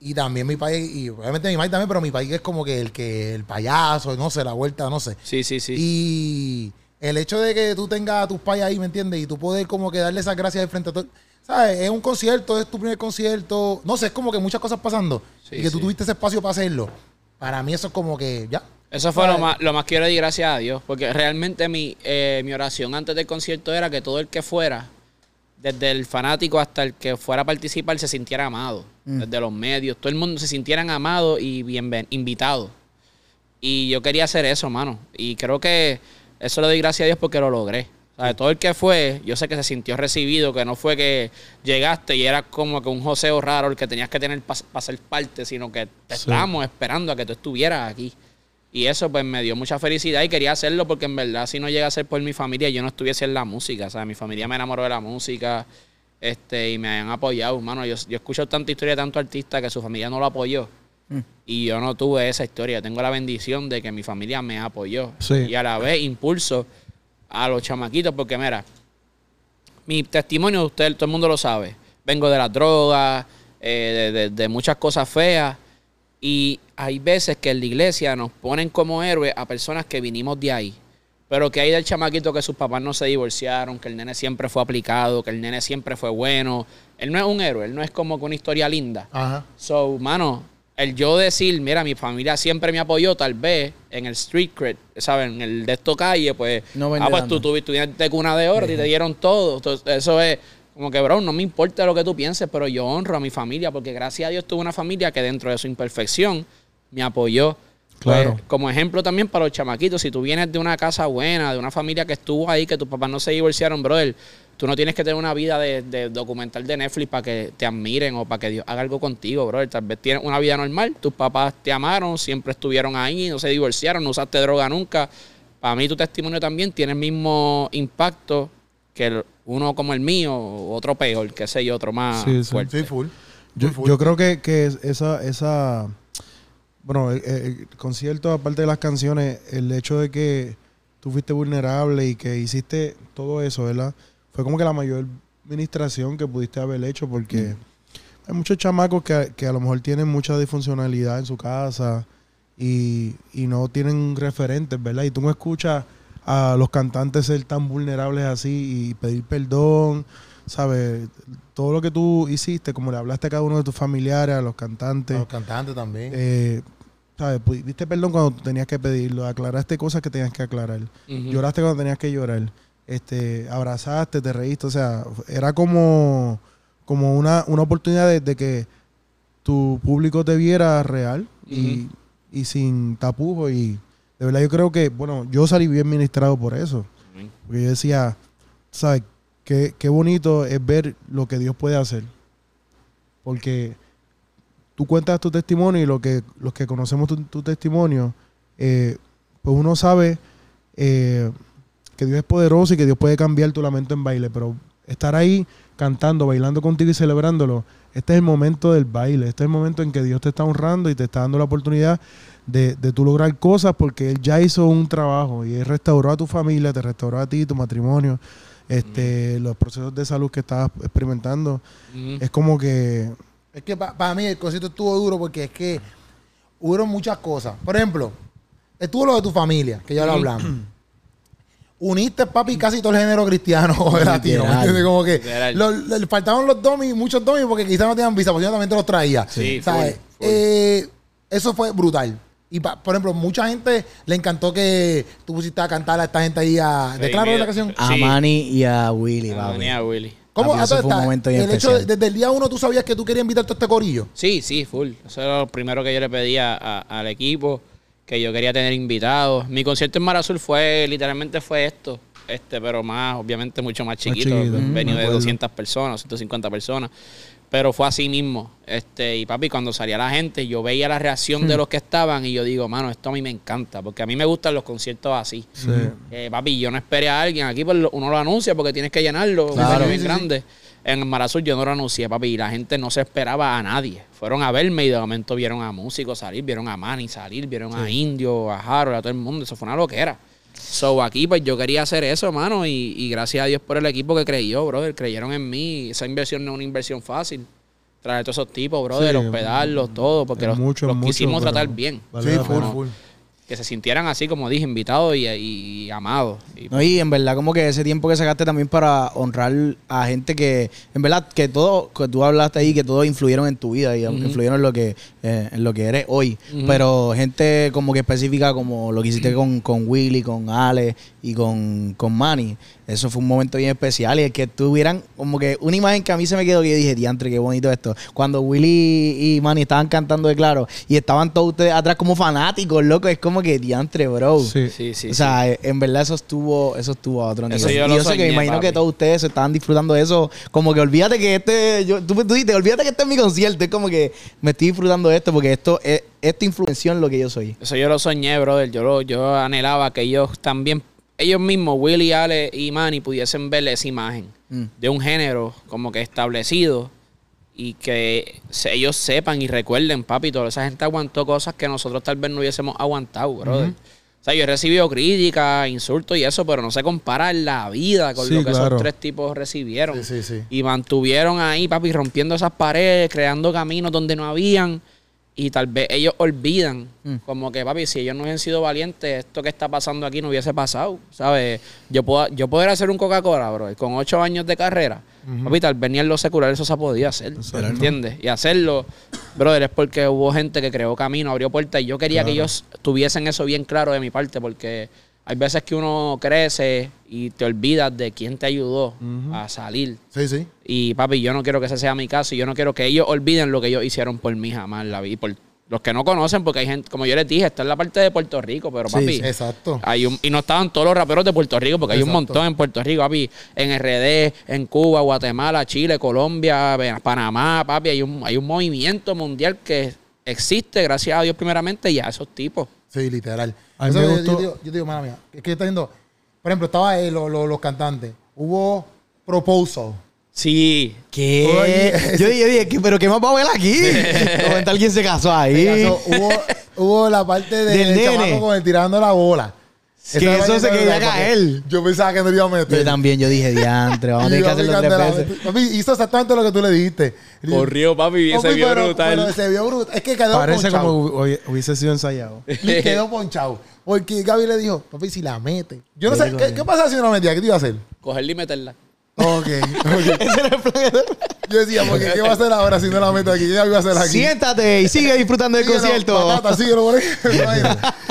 y también mi país, y obviamente mi país también, pero mi país es como que el que el payaso, no sé, la vuelta, no sé. Sí, sí, sí. Y el hecho de que tú tengas a tus payas ahí, ¿me entiendes? Y tú poder como que darle esas gracias de frente a todo. ¿Sabes? Es un concierto, es tu primer concierto. No sé, es como que muchas cosas pasando. Sí, y que tú sí. tuviste ese espacio para hacerlo. Para mí eso es como que ya. Eso fue lo ¿Sabes? más, lo más que yo le di gracias a Dios. Porque realmente mi, eh, mi oración antes del concierto era que todo el que fuera, desde el fanático hasta el que fuera a participar, se sintiera amado. Desde los medios, todo el mundo se sintieran amado y bien invitado. Y yo quería hacer eso, mano. Y creo que eso le doy gracias a Dios porque lo logré. O sea, todo el que fue, yo sé que se sintió recibido, que no fue que llegaste y era como que un joseo raro el que tenías que tener para ser parte, sino que te Sí. estábamos esperando a que tú estuvieras aquí. Y eso pues me dio mucha felicidad y quería hacerlo porque en verdad si no llega a ser por mi familia yo no estuviese en la música. O sea, mi familia me enamoró de la música este y me han apoyado, hermano. Yo, yo escucho tanta historia de tanto artista que su familia no lo apoyó. Mm. Y yo no tuve esa historia. Tengo la bendición de que mi familia me apoyó. Sí. Y a la vez impulso a los chamaquitos porque mira, mi testimonio, usted, todo el mundo lo sabe. Vengo de las drogas, eh, de, de- de muchas cosas feas. Y hay veces que en la iglesia nos ponen como héroes a personas que vinimos de ahí. Pero que hay del chamaquito que sus papás no se divorciaron, que el nene siempre fue aplicado, que el nene siempre fue bueno. Él no es un héroe, él no es como que una historia linda. Ajá. So, mano, el yo decir, mira, mi familia siempre me apoyó, tal vez en el street cred, ¿saben? En el de esto calle, pues, No ah, pues tú tuviste de cuna de oro y te dieron todo. Entonces, eso es como que, bro, no me importa lo que tú pienses, pero yo honro a mi familia porque gracias a Dios tuve una familia que dentro de su imperfección me apoyó. Pues, Claro. como ejemplo también para los chamaquitos, si tú vienes de una casa buena, de una familia que estuvo ahí, que tus papás no se divorciaron, brother, tú no tienes que tener una vida de, de documental de Netflix para que te admiren o para que Dios haga algo contigo, brother. Tal vez tienes una vida normal, tus papás te amaron, siempre estuvieron ahí, no se divorciaron, no usaste droga nunca. Para mí tu testimonio también tiene el mismo impacto que el- uno como el mío, otro peor, que sé yo, otro más Sí, sí. fuerte. Sí, full. Yo, Full, full. yo creo que, que es- esa, esa, bueno, el, el concierto, aparte de las canciones, el hecho de que tú fuiste vulnerable y que hiciste todo eso, ¿verdad? Fue como que la mayor administración que pudiste haber hecho porque hay muchos chamacos que, que a lo mejor tienen mucha disfuncionalidad en su casa y, y no tienen referentes, ¿verdad? Y tú no escuchas a los cantantes ser tan vulnerables así y pedir perdón, ¿sabes? Todo lo que tú hiciste, como le hablaste a cada uno de tus familiares, a los cantantes, A los cantantes también. eh, ¿sabes? Pidiste perdón cuando tenías que pedirlo, aclaraste cosas que tenías que aclarar, lloraste cuando tenías que llorar, este, abrazaste, te reíste, o sea, era como, como una, una oportunidad de, de que tu público te viera real y, y sin tapujos y de verdad yo creo que, bueno, yo salí bien ministrado por eso. Porque yo decía, ¿sabes? Qué, qué bonito es ver lo que Dios puede hacer. Porque tú cuentas tu testimonio y lo que, los que conocemos tu, tu testimonio, eh, pues uno sabe eh, que Dios es poderoso y que Dios puede cambiar tu lamento en baile. Pero estar ahí cantando, bailando contigo y celebrándolo, este es el momento del baile. Este es el momento en que Dios te está honrando y te está dando la oportunidad de, de tú lograr cosas porque Él ya hizo un trabajo y Él restauró a tu familia, te restauró a ti, tu matrimonio, este, los procesos de salud que estabas experimentando. Es como que... Es que para mí el concierto estuvo duro porque es que hubo muchas cosas. Por ejemplo, estuvo lo de tu familia, que ya lo hablamos. Uniste, papi, casi todo el género cristiano o latino. ¿me Literal. entiendes? Como que Literal. lo- le faltaban los domis, muchos domis, porque quizás no tenían visa, porque yo también te los traía. Sí, ¿Sabes? full, full. Eh, eso fue brutal. Y, pa- por ejemplo, mucha gente le encantó que tú pusiste a cantar a esta gente ahí a... Sí, ¿De claro la canción? A Sí. Manny y a Willy, Ah, papi. ni a Willy. ¿Cómo? Ah, eso todo fue un está- momento bien el hecho de- desde el día uno tú sabías que tú querías invitarte a este corillo. Sí, sí, full. Eso era lo primero que yo le pedía a- al equipo, que yo quería tener invitados. Mi concierto en Mar Azul fue, literalmente fue esto, este, pero más, obviamente mucho más chiquito. chiquito, un mm, me de acuerdo. 200 personas, 150 personas. Pero fue así mismo. Este, y papi, cuando salía la gente, yo veía la reacción Hmm. de los que estaban y yo digo, mano, esto a mí me encanta, porque a mí me gustan los conciertos así. Sí. Eh, papi, yo no esperé a alguien. Aquí pues, uno lo anuncia porque tienes que llenarlo. un Claro. venue bien sí, En Marazul yo no lo anuncié, papi. Y la gente no se esperaba a nadie. Fueron a verme y de momento vieron a músicos salir, vieron a Manny salir, vieron a Indio, a Harold, a todo el mundo. Eso fue una loquera. So aquí, pues yo quería hacer eso, mano. Y, y gracias a Dios por el equipo que creyó, brother. Creyeron en mí. Esa inversión no es una inversión fácil. Traer todos esos tipos, brother, Sí, hospedarlos, todo. Porque los, mucho, los mucho, quisimos pero tratar bien. vale sí, full, full. Que se sintieran así, como dije, invitados y, y- y amados. Y, No, y en verdad como que ese tiempo que sacaste también para honrar a gente que, en verdad, que todo, que tú hablaste ahí, que todos influyeron en tu vida y Ujú. influyeron en lo que, eh, en lo que eres hoy. Pero gente como que específica como lo que hiciste con, con Willy, con Ale y con, con Manny, eso fue un momento bien especial. Y el que tuvieran como que una imagen que a mí se me quedó que yo dije, diantre, qué bonito esto. Cuando Willy y Manny estaban cantando de claro y estaban todos ustedes atrás como fanáticos, loco, es como que diantre, bro. Sí. sí, sí. o sea, eh, en verdad eso estuvo, eso estuvo a otro nivel. Eso yo Y lo yo sé que me imagino papi. que todos ustedes se estaban disfrutando de eso. Como que olvídate que este, yo, tú, tú dices, olvídate que este es mi concierto. Es como que me estoy disfrutando de esto porque esto, es, esto influenció en lo que yo soy. Eso yo lo soñé, brother. Yo, lo- yo anhelaba que ellos también, ellos mismos, Willy, Ale y Manny, pudiesen ver esa imagen Mm. de un género como que establecido y que se- ellos sepan y recuerden, papi, toda esa gente aguantó cosas que nosotros tal vez no hubiésemos aguantado, brother. O sea, yo he recibido críticas, insultos y eso, pero no se compara en la vida con Sí, lo que claro. esos tres tipos recibieron. Sí, sí, sí. Y mantuvieron ahí, papi, rompiendo esas paredes, creando caminos donde no habían. Y tal vez ellos olvidan, Mm. como que, papi, si ellos no hubiesen sido valientes, esto que está pasando aquí no hubiese pasado, ¿sabes? Yo puedo, yo poder hacer un Coca-Cola, bro, con ocho años de carrera, papi, tal vez ni en lo secular eso se podía hacer, ¿entiendes? Y hacerlo, brother, es porque hubo gente que creó camino, abrió puertas, y yo quería que ellos tuviesen eso bien claro de mi parte, porque hay veces que uno crece y te olvidas de quién te ayudó a salir. Sí, sí. Y papi, yo no quiero que ese sea mi caso y yo no quiero que ellos olviden lo que ellos hicieron por mí jamás la vida. Y por los que no conocen, porque hay gente, como yo les dije, está en la parte de Puerto Rico, pero papi, sí, exacto. hay un, y no estaban todos los raperos de Puerto Rico, porque hay un montón en Puerto Rico, papi, en RD, en Cuba, Guatemala, Chile, Colombia, Panamá, papi, hay un, hay un movimiento mundial que existe, gracias a Dios primeramente, y a esos tipos. Sí, literal. A mí Eso me yo, gustó- yo digo, yo digo, mala mía, es que está viendo, por ejemplo, estaba eh, lo- lo- los cantantes. Hubo Proposal. Sí. ¿Qué? Oye, yo dije, dije, ¿qué- ¿pero qué más va a ver aquí? Comentar alguien se casó ahí. Eso, hubo, hubo la parte de, Del del nene. con el tirando la bola. Que eso se quería caer. Yo pensaba que no lo iba a meter. Yo también, yo dije, diantre, vamos a tener que hacerlo tres veces. papi, Hizo exactamente lo que tú le dijiste. Corrió, papi, y se vio pero- brutal. pero se vio brutal. Es que quedó Parece ponchado. como hubi- hubiese sido ensayado. Y quedó ponchado. Porque Gaby le dijo, papi, si la mete. Yo no sé, digo ¿qué, que- qué pasa si no la metía? ¿Qué te iba a hacer? Cogerla y meterla. Ok, ok. Yo decía, porque ¿qué va a hacer ahora si no la meto aquí? ¿Qué iba a hacer aquí? Siéntate y sigue disfrutando del concierto. patata, síguelo por ahí.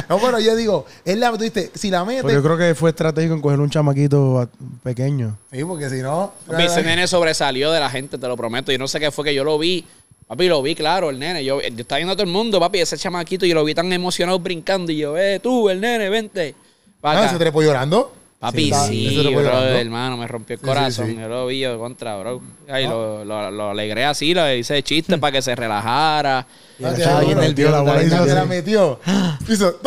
no, bueno, yo digo, él la, tú dijiste, si la mete. Pero yo creo que fue estratégico en coger un chamaquito pequeño. Sí, porque si no. Ese nene sobresalió de la gente, te lo prometo. Yo no sé qué fue que yo lo vi. Papi, lo vi, claro, el nene. Yo, yo estaba viendo a todo el mundo, papi, ese chamaquito, yo lo vi tan emocionado brincando. Y yo, eh, tú, el nene, vente. Ah. ¿Se trepó llorando? Papi, sí, trepó bro, llorando. hermano, me rompió el Sí, corazón. sí, sí. Yo lo vi yo contra, bro. Ay, lo, lo, lo alegré así, le hice chiste para que se relajara. Ah, Estaba bien nervioso, la bola Y se la metió. Hizo.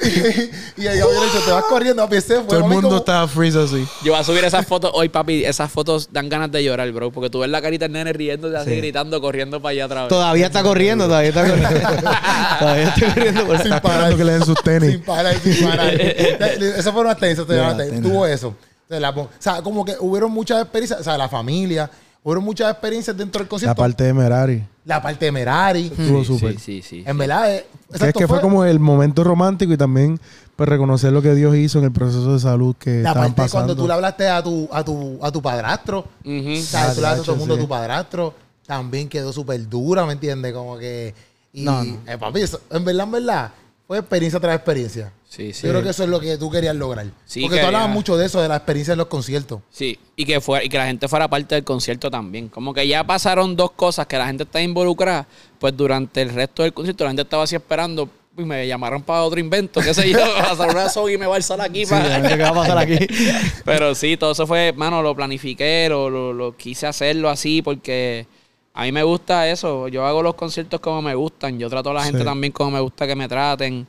y ahí Gabriel dicho, te vas corriendo, papi, ese fue. Todo el papi, mundo como- estaba freeze así. Yo voy a subir esas fotos hoy, papi. Esas fotos dan ganas de llorar, bro. Porque tú ves la carita del nene riéndose así, Sí. gritando, corriendo para allá atrás. Todavía está corriendo, todavía está corriendo. todavía está corriendo por Sin Está parar. que le den sus tenis. Sin parar, sin parar. eso fue una tenis, eso Ya, una tenis. tenis. Tuvo eso. Se o sea, como que hubieron muchas experiencias, o sea, la familia, hubieron muchas experiencias dentro del La concierto. parte de Merari. La parte de Merari. Estuvo súper. Sí, sí, sí. En verdad, eh, es exacto, que fue como el momento romántico y también pues reconocer lo que Dios hizo en el proceso de salud que la estaban parte de cuando pasando. tú le hablaste a tu, a tu, a tu padrastro. Ujú. O sea, Ah, tú le hablaste a todo el mundo sí. a tu padrastro. También quedó súper dura, ¿me entiendes? Como que. Y, No, no. eh, papi, eso- en verdad, en verdad, fue experiencia tras experiencia. Sí, sí. Yo creo que eso es lo que tú querías lograr. Sí, Porque tú hablabas mucho de eso, de la experiencia de los conciertos. Sí, y que fuera, y que la gente fuera parte del concierto también. Como que ya pasaron dos cosas que la gente está involucrada, pues durante el resto del concierto la gente estaba así esperando y me llamaron para otro invento, qué sé yo, a hacer una soga y me va a alzar aquí. Sí, para- ¿Qué va a pasar aquí? Pero sí, todo eso fue, mano, lo planifiqué, lo, lo, lo quise hacerlo así porque a mí me gusta eso. Yo hago los conciertos como me gustan. Yo trato a la gente Sí. también como me gusta que me traten.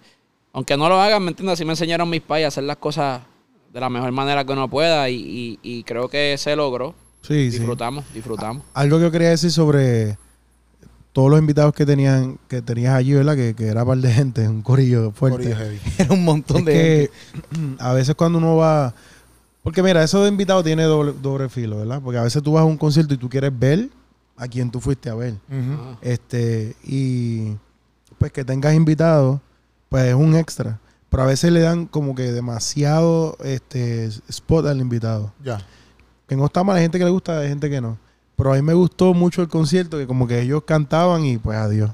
Aunque no lo hagan, ¿me entiendes? Así me enseñaron mis pais a hacer las cosas de la mejor manera que uno pueda y, y- y creo que se logró. Sí, sí. disfrutamos, disfrutamos. Algo que yo quería decir sobre todos los invitados que tenían que tenías allí, ¿verdad? Que, que era un par de gente, un corillo fuerte. Corillo heavy. Era un montón Es de que a veces cuando uno va... Porque mira, eso de invitado tiene doble, doble filo, ¿verdad? Porque a veces tú vas a un concierto y tú quieres ver a quien tú fuiste a ver. Ujú. Este, y pues que tengas invitado, pues es un extra. Pero a veces le dan como que demasiado este spot al invitado. Ya. Que no está mal, hay gente que le gusta, hay gente que no. Pero a mí me gustó mucho el concierto, que como que ellos cantaban y pues adiós.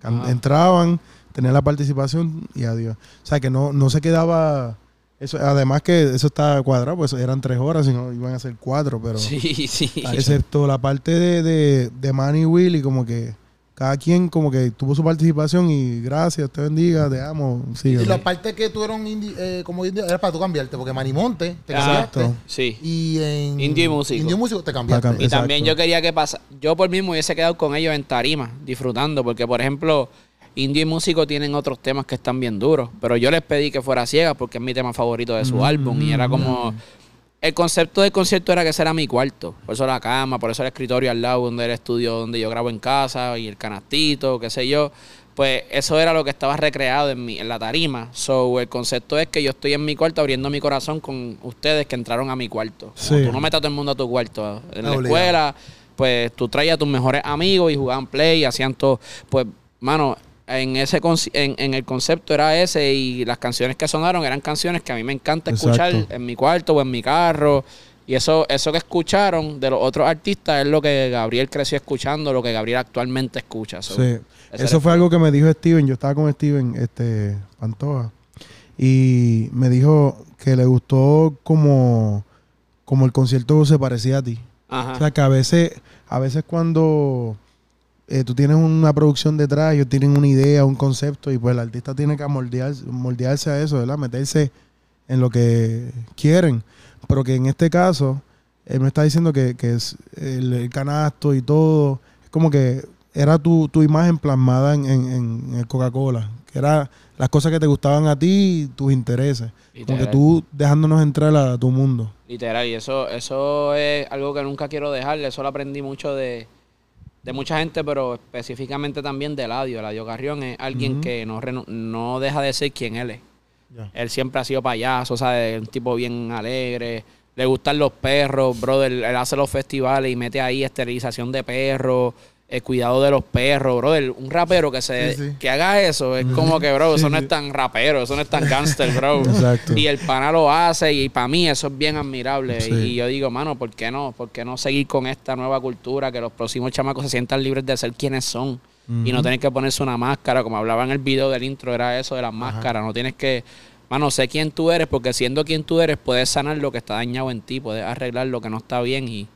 Can- Ajá. Entraban, tenían la participación y adiós. O sea que no, no se quedaba. Eso, además que eso está cuadrado, pues eran tres horas, sino iban a ser cuatro, pero Sí, sí. excepto la parte de, de, de Manny y Willy, como que cada quien como que tuvo su participación y gracias, te bendiga, te amo, Y la parte que tuvieron indi- eh, como indio, era para tú cambiarte, porque Manimonte te Exacto. cambiaste. Sí. Y en Indio y músico. Indio y músico te cambiaste. Y Exacto. también yo quería que pasa, yo por mí me hubiese quedado con ellos en tarima, disfrutando, porque por ejemplo, Indio y Músico tienen otros temas que están bien duros, pero yo les pedí que fuera ciega porque es mi tema favorito de su álbum y era como el concepto del concierto era que ese era mi cuarto, por eso la cama, por eso el escritorio al lado donde era el estudio donde yo grabo en casa y el canastito, qué sé yo. Pues eso era lo que estaba recreado en, mi, en la tarima. So, el concepto es que yo estoy en mi cuarto abriendo mi corazón con ustedes que entraron a mi cuarto. Sí. Tú no metas a todo el mundo a tu cuarto. En la Obligado. escuela, pues tú traías a tus mejores amigos y jugaban play y hacían todo. Pues mano, en ese en, en el concepto era ese y las canciones que sonaron eran canciones que a mí me encanta escuchar Exacto. en mi cuarto o en mi carro. Y eso, eso que escucharon de los otros artistas es lo que Gabriel creció escuchando, lo que Gabriel actualmente escucha. So, Sí. Eso fue algo que me dijo Steven. Yo estaba con Steven este, Pantoja. Y me dijo que le gustó como, como el concierto se parecía a ti. Ajá. O sea, que a veces, a veces cuando eh, tú tienes una producción detrás, ellos tienen una idea, un concepto, y pues el artista tiene que moldearse, moldearse a eso, ¿verdad? Meterse en lo que quieren. Pero que en este caso, él me está diciendo que, que es el, el canasto y todo, es como que era tu, tu imagen plasmada en, en, en el Coca-Cola, que era las cosas que te gustaban a ti y tus intereses. Como que Literal. tú dejándonos entrar a tu mundo. Literal, y eso, eso es algo que nunca quiero dejar. Eso lo aprendí mucho de, de mucha gente, pero específicamente también de Eladio. Eladio Carrión es alguien que no, no deja de ser quien él es. Él siempre ha sido payaso, ¿sabes? Un tipo bien alegre. Le gustan los perros, brother. Él hace los festivales y mete ahí esterilización de perros, el cuidado de los perros, brother. Un rapero que se Sí, sí. que haga eso es como que, bro, eso no es tan rapero, eso no es tan gangster, bro. Exacto. Y el pana lo hace y para mí eso es bien admirable. Y yo digo, mano, ¿por qué no? ¿Por qué no seguir con esta nueva cultura? Que los próximos chamacos se sientan libres de ser quienes son. Y no tener que ponerse una máscara, como hablaba en el video del intro, era eso de las máscaras. No tienes que, mano, sé quién tú eres, porque siendo quien tú eres, puedes sanar lo que está dañado en ti, puedes arreglar lo que no está bien. Y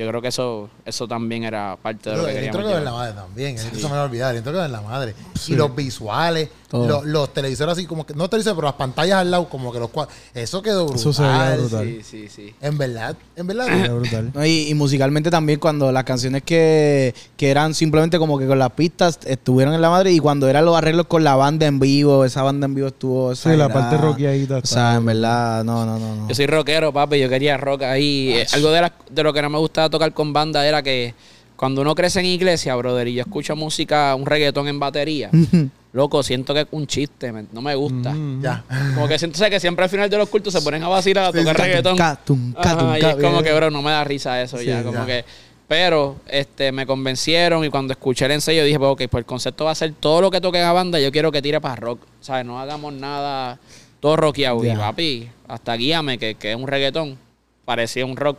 yo creo que eso eso también era parte de lo que el intro queríamos quedó en la llevar. madre también. El intro se me va a olvidar. El intro quedó en la madre. Y los visuales. Los, los televisores así como que, no televisores, pero las pantallas al lado, como que los cuadros. Eso quedó brutal. Eso se veía brutal. Sí, sí, sí. En verdad, en verdad. Era brutal. No, y, y musicalmente también cuando las canciones que, que eran simplemente como que con las pistas estuvieron en la madre y cuando eran los arreglos con la banda en vivo, esa banda en vivo estuvo... Sí, la parte rockeadita O sea, en verdad, no, no, no. no. Yo soy rockero, papi. Yo quería rock ahí. Eh, Algo de, de lo que no me gustaba tocar con banda era que cuando uno crece en iglesia, brother, y yo escucho música, un reggaetón en batería, loco, siento que es un chiste. me- no me gusta. Mm. Ya. Como que siento que siempre al final de los cultos se ponen a vacilar a tocar sí. reggaetón. Catum, y es como que, bro, no me da risa eso Sí, ya. Como ya. que. Pero este, me convencieron y cuando escuché el ensayo dije, pues, ok, pues el concepto va a ser todo lo que toque la banda, yo quiero que tire para rock. ¿Sabes? No hagamos nada todo rockeado. Y Ya. papi, hasta guíame, que, que es un reggaetón. Parecía un rock,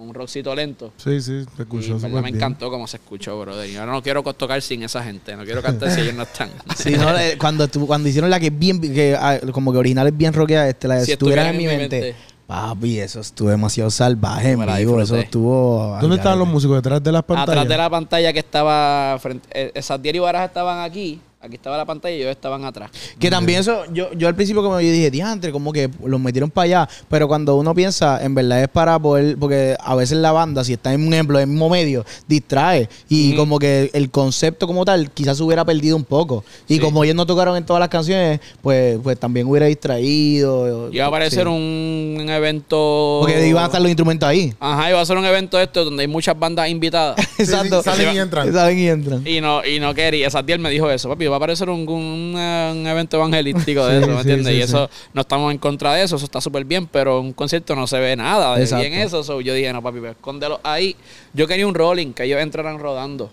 un rockcito lento. Sí, sí, Y escuchó súper me bien. encantó cómo se escuchó, brother. Y Yo no quiero tocar sin esa gente, no quiero cantar si ellos no están. Sí, no, eh, cuando, tu- cuando hicieron la que es bien, que ah, como que original es bien rockeada, este, la de Si estuviera en mi mente. Papi, eso estuvo demasiado salvaje, Me la amigo. Eso estuvo. ¿Dónde estaban los músicos? ¿Detrás de las pantallas? Atrás de la pantalla que estaba frente, eh, esas y Barajas estaban aquí, aquí estaba la pantalla y ellos estaban atrás. Que también eso, yo, yo al principio como yo dije, diantre, como que los metieron para allá. Pero cuando uno piensa, en verdad es para poder, porque a veces la banda, si está en un ejemplo, en el mismo medio, distrae. Y como que el concepto como tal, quizás se hubiera perdido un poco. Y Sí. como ellos no tocaron en todas las canciones, pues, pues también hubiera distraído. Iba a aparecer Sí. un evento. Porque iban a estar los instrumentos ahí. Ajá, iba a ser un evento este donde hay muchas bandas invitadas. sí, Exacto. salen y entran. Salen y entran. Y no, y no quería. Satiel me dijo eso, papi, va a aparecer un, un, un evento evangelístico de Sí, eso, ¿me sí, entiendes? sí, y sí. eso, no estamos en contra de eso, eso está súper bien, pero en un concierto no se ve nada de Exacto. bien eso. so, yo dije, no, papi, pues, escóndelo ahí. Yo quería un rolling, que ellos entraran rodando.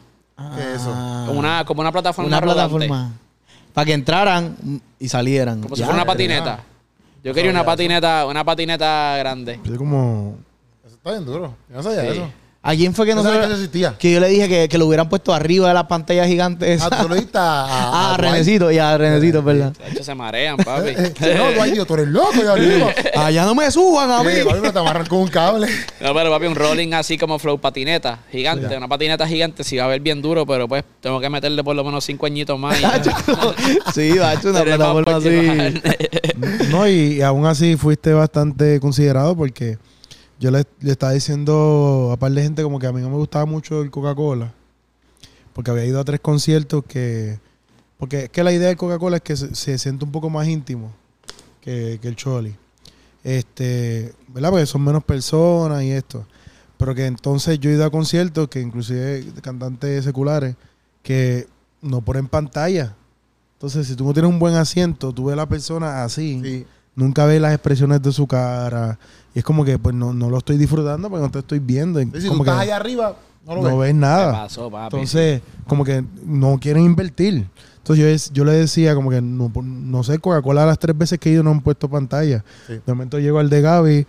¿Qué es eso? Ah. Como una, como una plataforma una rodante. plataforma. Para que entraran y salieran. Como si fuera una patineta. Yo quería una patineta, una patineta grande. Yo como... Eso está bien duro. Yo no sabía Sí. eso. ¿A quién fue que No sabía que existía. Que yo le dije que, que lo hubieran puesto arriba de la pantalla gigante esa. Ah, tú lo a... a, Ah, a Renecito, ya, Renecito, ¿verdad? De hecho, se marean, papi. Dwight. Eh, No, digo, tú eres loco, ya arriba. Allá no me suban a mí. Eh, papi, pero te amarran con un cable. No, pero papi, un rolling así como flow patineta, gigante. Una patineta gigante, sí va a ver bien duro, pero pues tengo que meterle por lo menos cinco añitos más. y sí, va a hecho una plataforma así. No, y, y aún así fuiste bastante considerado porque yo le, le estaba diciendo a par de gente como que a mí no me gustaba mucho el Coca-Cola. Porque había ido a tres conciertos que... Porque es que la idea del Coca-Cola es que se, se siente un poco más íntimo que, que el Choli. Este, ¿verdad? Porque son menos personas y esto. Pero que entonces yo he ido a conciertos que inclusive cantantes seculares que no ponen pantalla. Entonces, si tú no tienes un buen asiento, tú ves a la persona así, Sí. nunca ves las expresiones de su cara. Y es como que pues no, no lo estoy disfrutando porque no te estoy viendo. Y tú como estás que- allá arriba, No lo no ves. nada. pasó, papi. Entonces, como que no quieren invertir. Entonces yo, es- yo le decía como que no, no sé, Coca-Cola las tres veces que he ido no han puesto pantalla. Sí. De momento llego al de Gaby,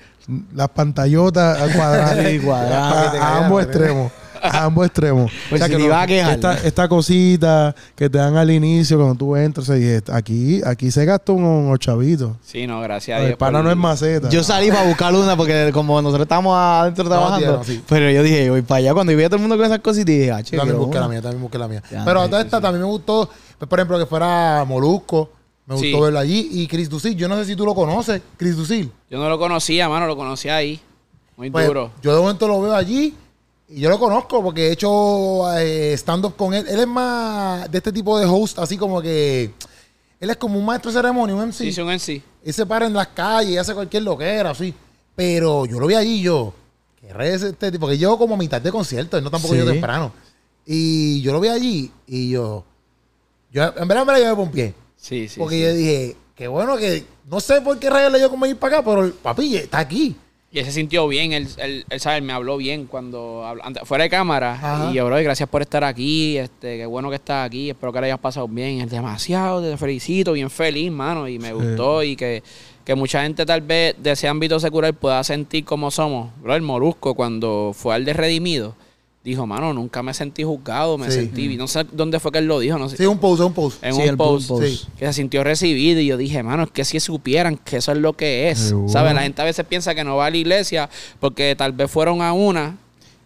las pantallotas al cuadrado. A, a ambos extremos. A ambos extremos. Pues si te ibas a quejar, esta, ¿no? esta cosita que te dan al inicio cuando tú entras, y dije, aquí, aquí se gasta unos, chavitos. Sí, no, gracias a Dios. El pana no es maceta. Yo salí para buscar una porque como nosotros estábamos adentro No, trabajando, tío, sí. pero yo dije, voy para allá. Cuando vi a todo el mundo con esas cosas y dije, ah, che, Yo también busqué una. la mía, también busqué la mía. Ya, Pero sí, a toda esta también me gustó, pues, por ejemplo, que fuera Molusco. Me Sí. gustó verlo allí. Y Chris Ducil, yo no sé si tú lo conoces, Chris Ducil. Yo no lo conocía, mano, lo conocía ahí. Muy Pues, duro. yo de momento lo veo allí y yo lo conozco porque he hecho eh, stand-up con él. Él es más de este tipo de host, así como que... Él es como un maestro de ceremonia, un MC. Sí, sí, un sí. Él se para en las calles y hace cualquier loquera, así. Pero yo lo vi allí yo... ¿Qué redes este tipo? Porque llego como a mitad de concierto, él no tampoco Sí. yo temprano. Y yo lo vi allí y yo... yo en verdad, en verdad, yo me pompié. Sí, sí. porque sí. yo dije, qué bueno que... No sé por qué rayos le dio como ir para acá, pero el papi está aquí. Y él se sintió bien, él, él, él, ¿sabes? me habló bien cuando habl- ante- fuera de cámara. Ajá. Y yo, bro, gracias por estar aquí, este, qué bueno que estás aquí, espero que le hayas pasado bien. Es demasiado, te felicito, bien feliz, mano, y me Sí. gustó y que, que mucha gente tal vez de ese ámbito secular pueda sentir como somos. Bro, el Molusco cuando fue al de Redimido, dijo, mano, nunca me sentí juzgado, me Sí. sentí, no sé dónde fue que él lo dijo, no sé. Sí, un post, un post. en Sí, un el post, post. Sí. que se sintió recibido y yo dije, mano, es que si supieran que eso es lo que es. ¿sabes? La gente a veces piensa que no va a la iglesia porque tal vez fueron a una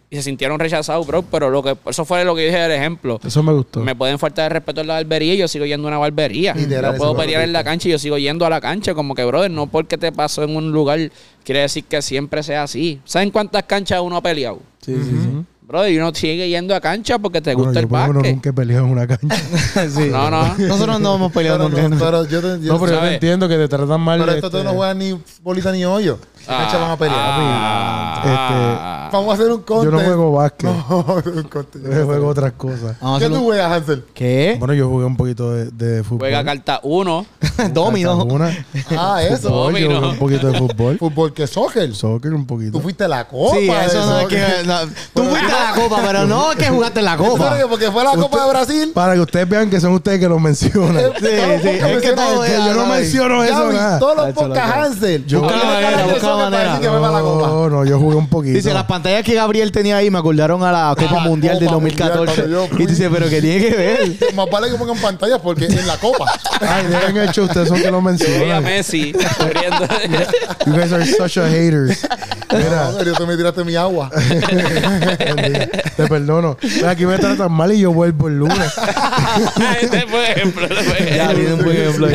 y se sintieron rechazados, bro, pero lo que eso fue lo que dije del ejemplo. Eso me gustó. Me pueden faltar de respeto en la barbería y yo sigo yendo a una barbería. Literal, yo puedo pelear en la cancha y yo sigo yendo a la cancha. Como que, brother, no porque te pasó en un lugar quiere decir que siempre sea así. ¿Saben cuántas canchas uno ha peleado? Sí, sí, sí. Y uno sigue yendo a cancha porque te Bueno, gusta yo el básquet. nunca he peleado en una cancha. Sí. No, no. Nosotros no hemos peleado nunca. no, pero yo te yo- no, pero yo te entiendo que te tratan mal. pero estos este, dos no juegan ni bolita ni hoyo. Ah. Vamos a hacer un yo contest. no juego básquet. No, un contest. Yo juego otras cosas. ¿Qué tú un- juegas, Hansel? ¿Qué? Bueno, yo jugué un poquito de, de fútbol. Juega carta 1. Domino. Una. Ah, eso. Fútbol, yo jugué un poquito de fútbol. Fútbol que soccer. Soccer un poquito. Tú fuiste a la copa. Sí, eso no es que. no, tú fuiste a la copa, pero no es que jugaste la copa. Porque fue la Copa de Brasil. Para que ustedes vean que son ustedes que lo mencionan. Sí, sí, es que todo yo no menciono eso nada. Todos los creo. Hansel. Yo- Manera, que la copa. No, no, yo jugué un poquito. Dice, las pantallas que Gabriel tenía ahí me acordaron a la Copa la Mundial del Copa Mundial 2014. cuando yo fui. Y dice, pero ¿qué tiene que ver? Más vale que pongan pantallas porque en la copa. Ay, dejen el show, ustedes son que lo Yo vi a mencionan. Messi corriendo. You guys are such a haters. Mira, No, yo tú me tiraste mi agua. te perdono. Aquí me tratan mal y yo vuelvo el lunes. Ese fue ejemplo. ese fue Ya, un buen ejemplo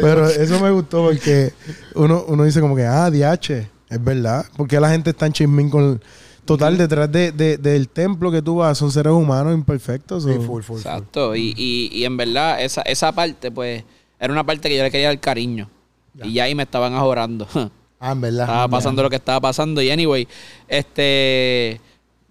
Pero eso me gustó porque uno, uno dice como que, ah, DH, es verdad. Porque la gente está en chismín con... Total, detrás de, de- del templo que tú vas son seres humanos imperfectos. Sí, o- full, full, full. Exacto. Y, y, y en verdad, esa, esa parte, pues, era una parte que yo le quería dar cariño. Y ya ahí me estaban ahorrando. Ah, en verdad. estaba pasando lo que estaba pasando. Y anyway, este.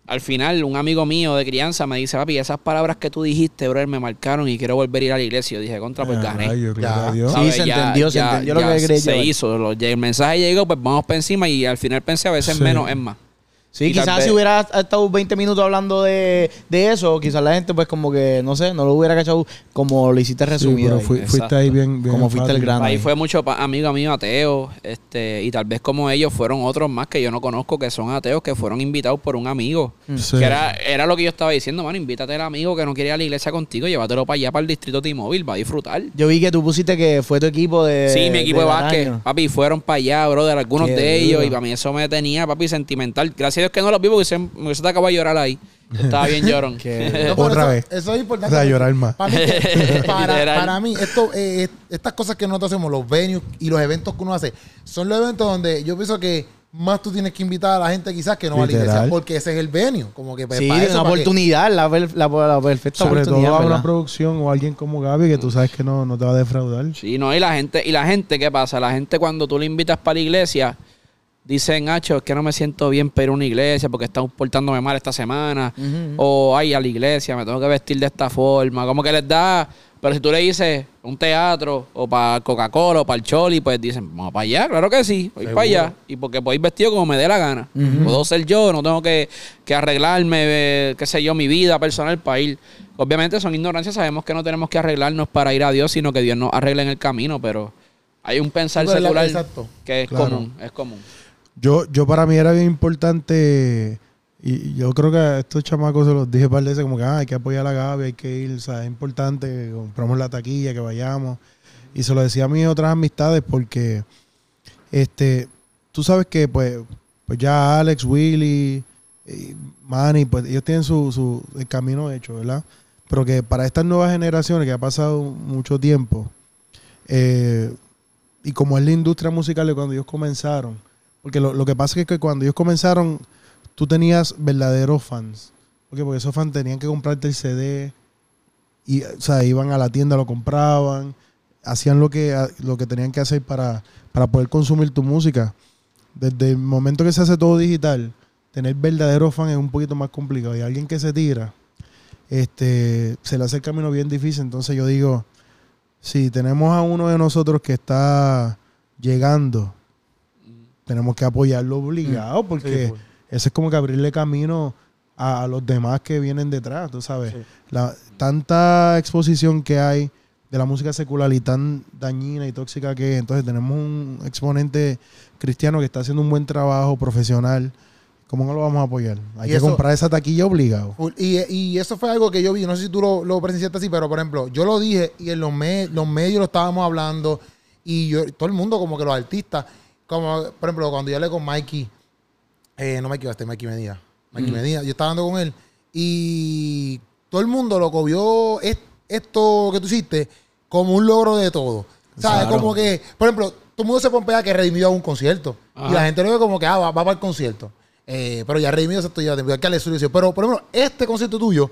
Al final, un amigo mío de crianza me dice, papi, esas palabras que tú dijiste, bro, me marcaron y quiero volver a ir a la iglesia. Yo dije, contra, pues gané. Ya. Sí, se entendió, se entendió lo que quería Se hizo. Lo- el mensaje llegó, pues vamos para encima y al final pensé a veces Sí. menos es más. Sí, Y quizás vez- si hubiera estado 20 minutos hablando de, de eso, quizás la gente, pues, como que, no sé, no lo hubiera cachado como lo hiciste Sí, resumido. pero ahí. fui- fuiste exacto. ahí bien, bien Como fuiste el grano. Ahí ahí. fue mucho amigo mío ateo, este, y tal vez como ellos fueron otros más que yo no conozco que son ateos que fueron invitados por un amigo. Sí. Que era, era lo que yo estaba diciendo, mano, invítate al amigo que no quiere ir a la iglesia contigo, llévatelo para allá, para el distrito T-Mobile, va a disfrutar. Yo vi que tú pusiste que fue tu equipo de. sí, mi equipo de, básquet, Garaño. papi, fueron para allá, brother, algunos Qué de ellos, duro. y para mí eso me tenía, papi, sentimental. Gracias a Dios que no los vi porque se, me hubiese acabado de llorar ahí. Estaba bien llorón. No, Otra eso, vez. Eso es importante. O sea, llorar más. Para mí, que- para, Literal. para mí esto, eh, estas cosas que nosotros hacemos, los venues y los eventos que uno hace, son los eventos donde yo pienso que más tú tienes que invitar a la gente quizás que no va a la iglesia, porque ese es el venue. Como que pues, Sí, para eso, una para que- oportunidad, la, la, la perfecta Sobre todo a una ¿verdad? producción o alguien como Gaby que tú sabes que no, no te va a defraudar. Sí, no, y la gente, y la gente, ¿qué pasa? La gente cuando tú le invitas para la iglesia, dicen, Nacho, es que no me siento bien para ir a una iglesia porque están portándome mal esta semana. O, ay, a la iglesia, me tengo que vestir de esta forma. Como que les da Pero si tú le dices un teatro o para Coca-Cola o para el Choli, pues dicen, vamos para allá, claro que sí, voy para allá. Y porque puedo ir vestido como me dé la gana. Puedo ser yo, no tengo que, que arreglarme, eh, qué sé yo, mi vida personal para ir. Obviamente son ignorancias, sabemos que no tenemos que arreglarnos para ir a Dios, sino que Dios nos arregle en el camino, pero hay un pensar Sí, secular exacto. que es Claro. común, es común. Yo, yo para mí era bien importante, y yo creo que a estos chamacos se los dije par de veces, como que ah, hay que apoyar a la Gaby, hay que ir, o sea, es importante que compramos la taquilla, que vayamos. Y se lo decía a mis otras amistades porque, este, tú sabes que pues, pues ya Alex, Willy, y Manny, pues ellos tienen su, su el camino hecho, ¿verdad? Pero que para estas nuevas generaciones, que ha pasado mucho tiempo, eh, y como es la industria musical de cuando ellos comenzaron, porque lo, lo que pasa es que cuando ellos comenzaron, tú tenías verdaderos fans. ¿Por qué? Porque esos fans tenían que comprarte el CD, y, o sea, iban a la tienda, lo compraban, hacían lo que, lo que tenían que hacer para, para poder consumir tu música. Desde el momento que se hace todo digital, tener verdaderos fans es un poquito más complicado. Y alguien que se tira, este, se le hace el camino bien difícil. Entonces yo digo, si tenemos a uno de nosotros que está llegando, tenemos que apoyarlo obligado, porque Sí, pues. eso es como que abrirle camino a, los demás que vienen detrás, tú sabes. Sí. La, tanta exposición que hay de la música secular y tan dañina y tóxica que es. Entonces tenemos un exponente cristiano que está haciendo un buen trabajo profesional. ¿Cómo no lo vamos a apoyar? Hay que eso- comprar esa taquilla obligado. Y, y eso fue algo que yo vi, no sé si tú lo, lo presenciaste así, pero por ejemplo, yo lo dije y en los, me- los medios lo estábamos hablando y yo, todo el mundo, como que los artistas, como por ejemplo, cuando yo hablé con Mikey, eh, no Mikey, este Mikey Medina, Mikey Medina, yo estaba hablando con él y todo el mundo lo cogió es- esto que tú hiciste como un logro de todo. ¿Sabes? Claro. Como que, por ejemplo, todo el mundo se pompea que Redimido a un concierto. Ajá. Y la gente lo ve como que, ah, va, va para el concierto. Eh, pero ya Redimido se estoy ya, que darle su lección. Pero, por ejemplo, este concierto tuyo,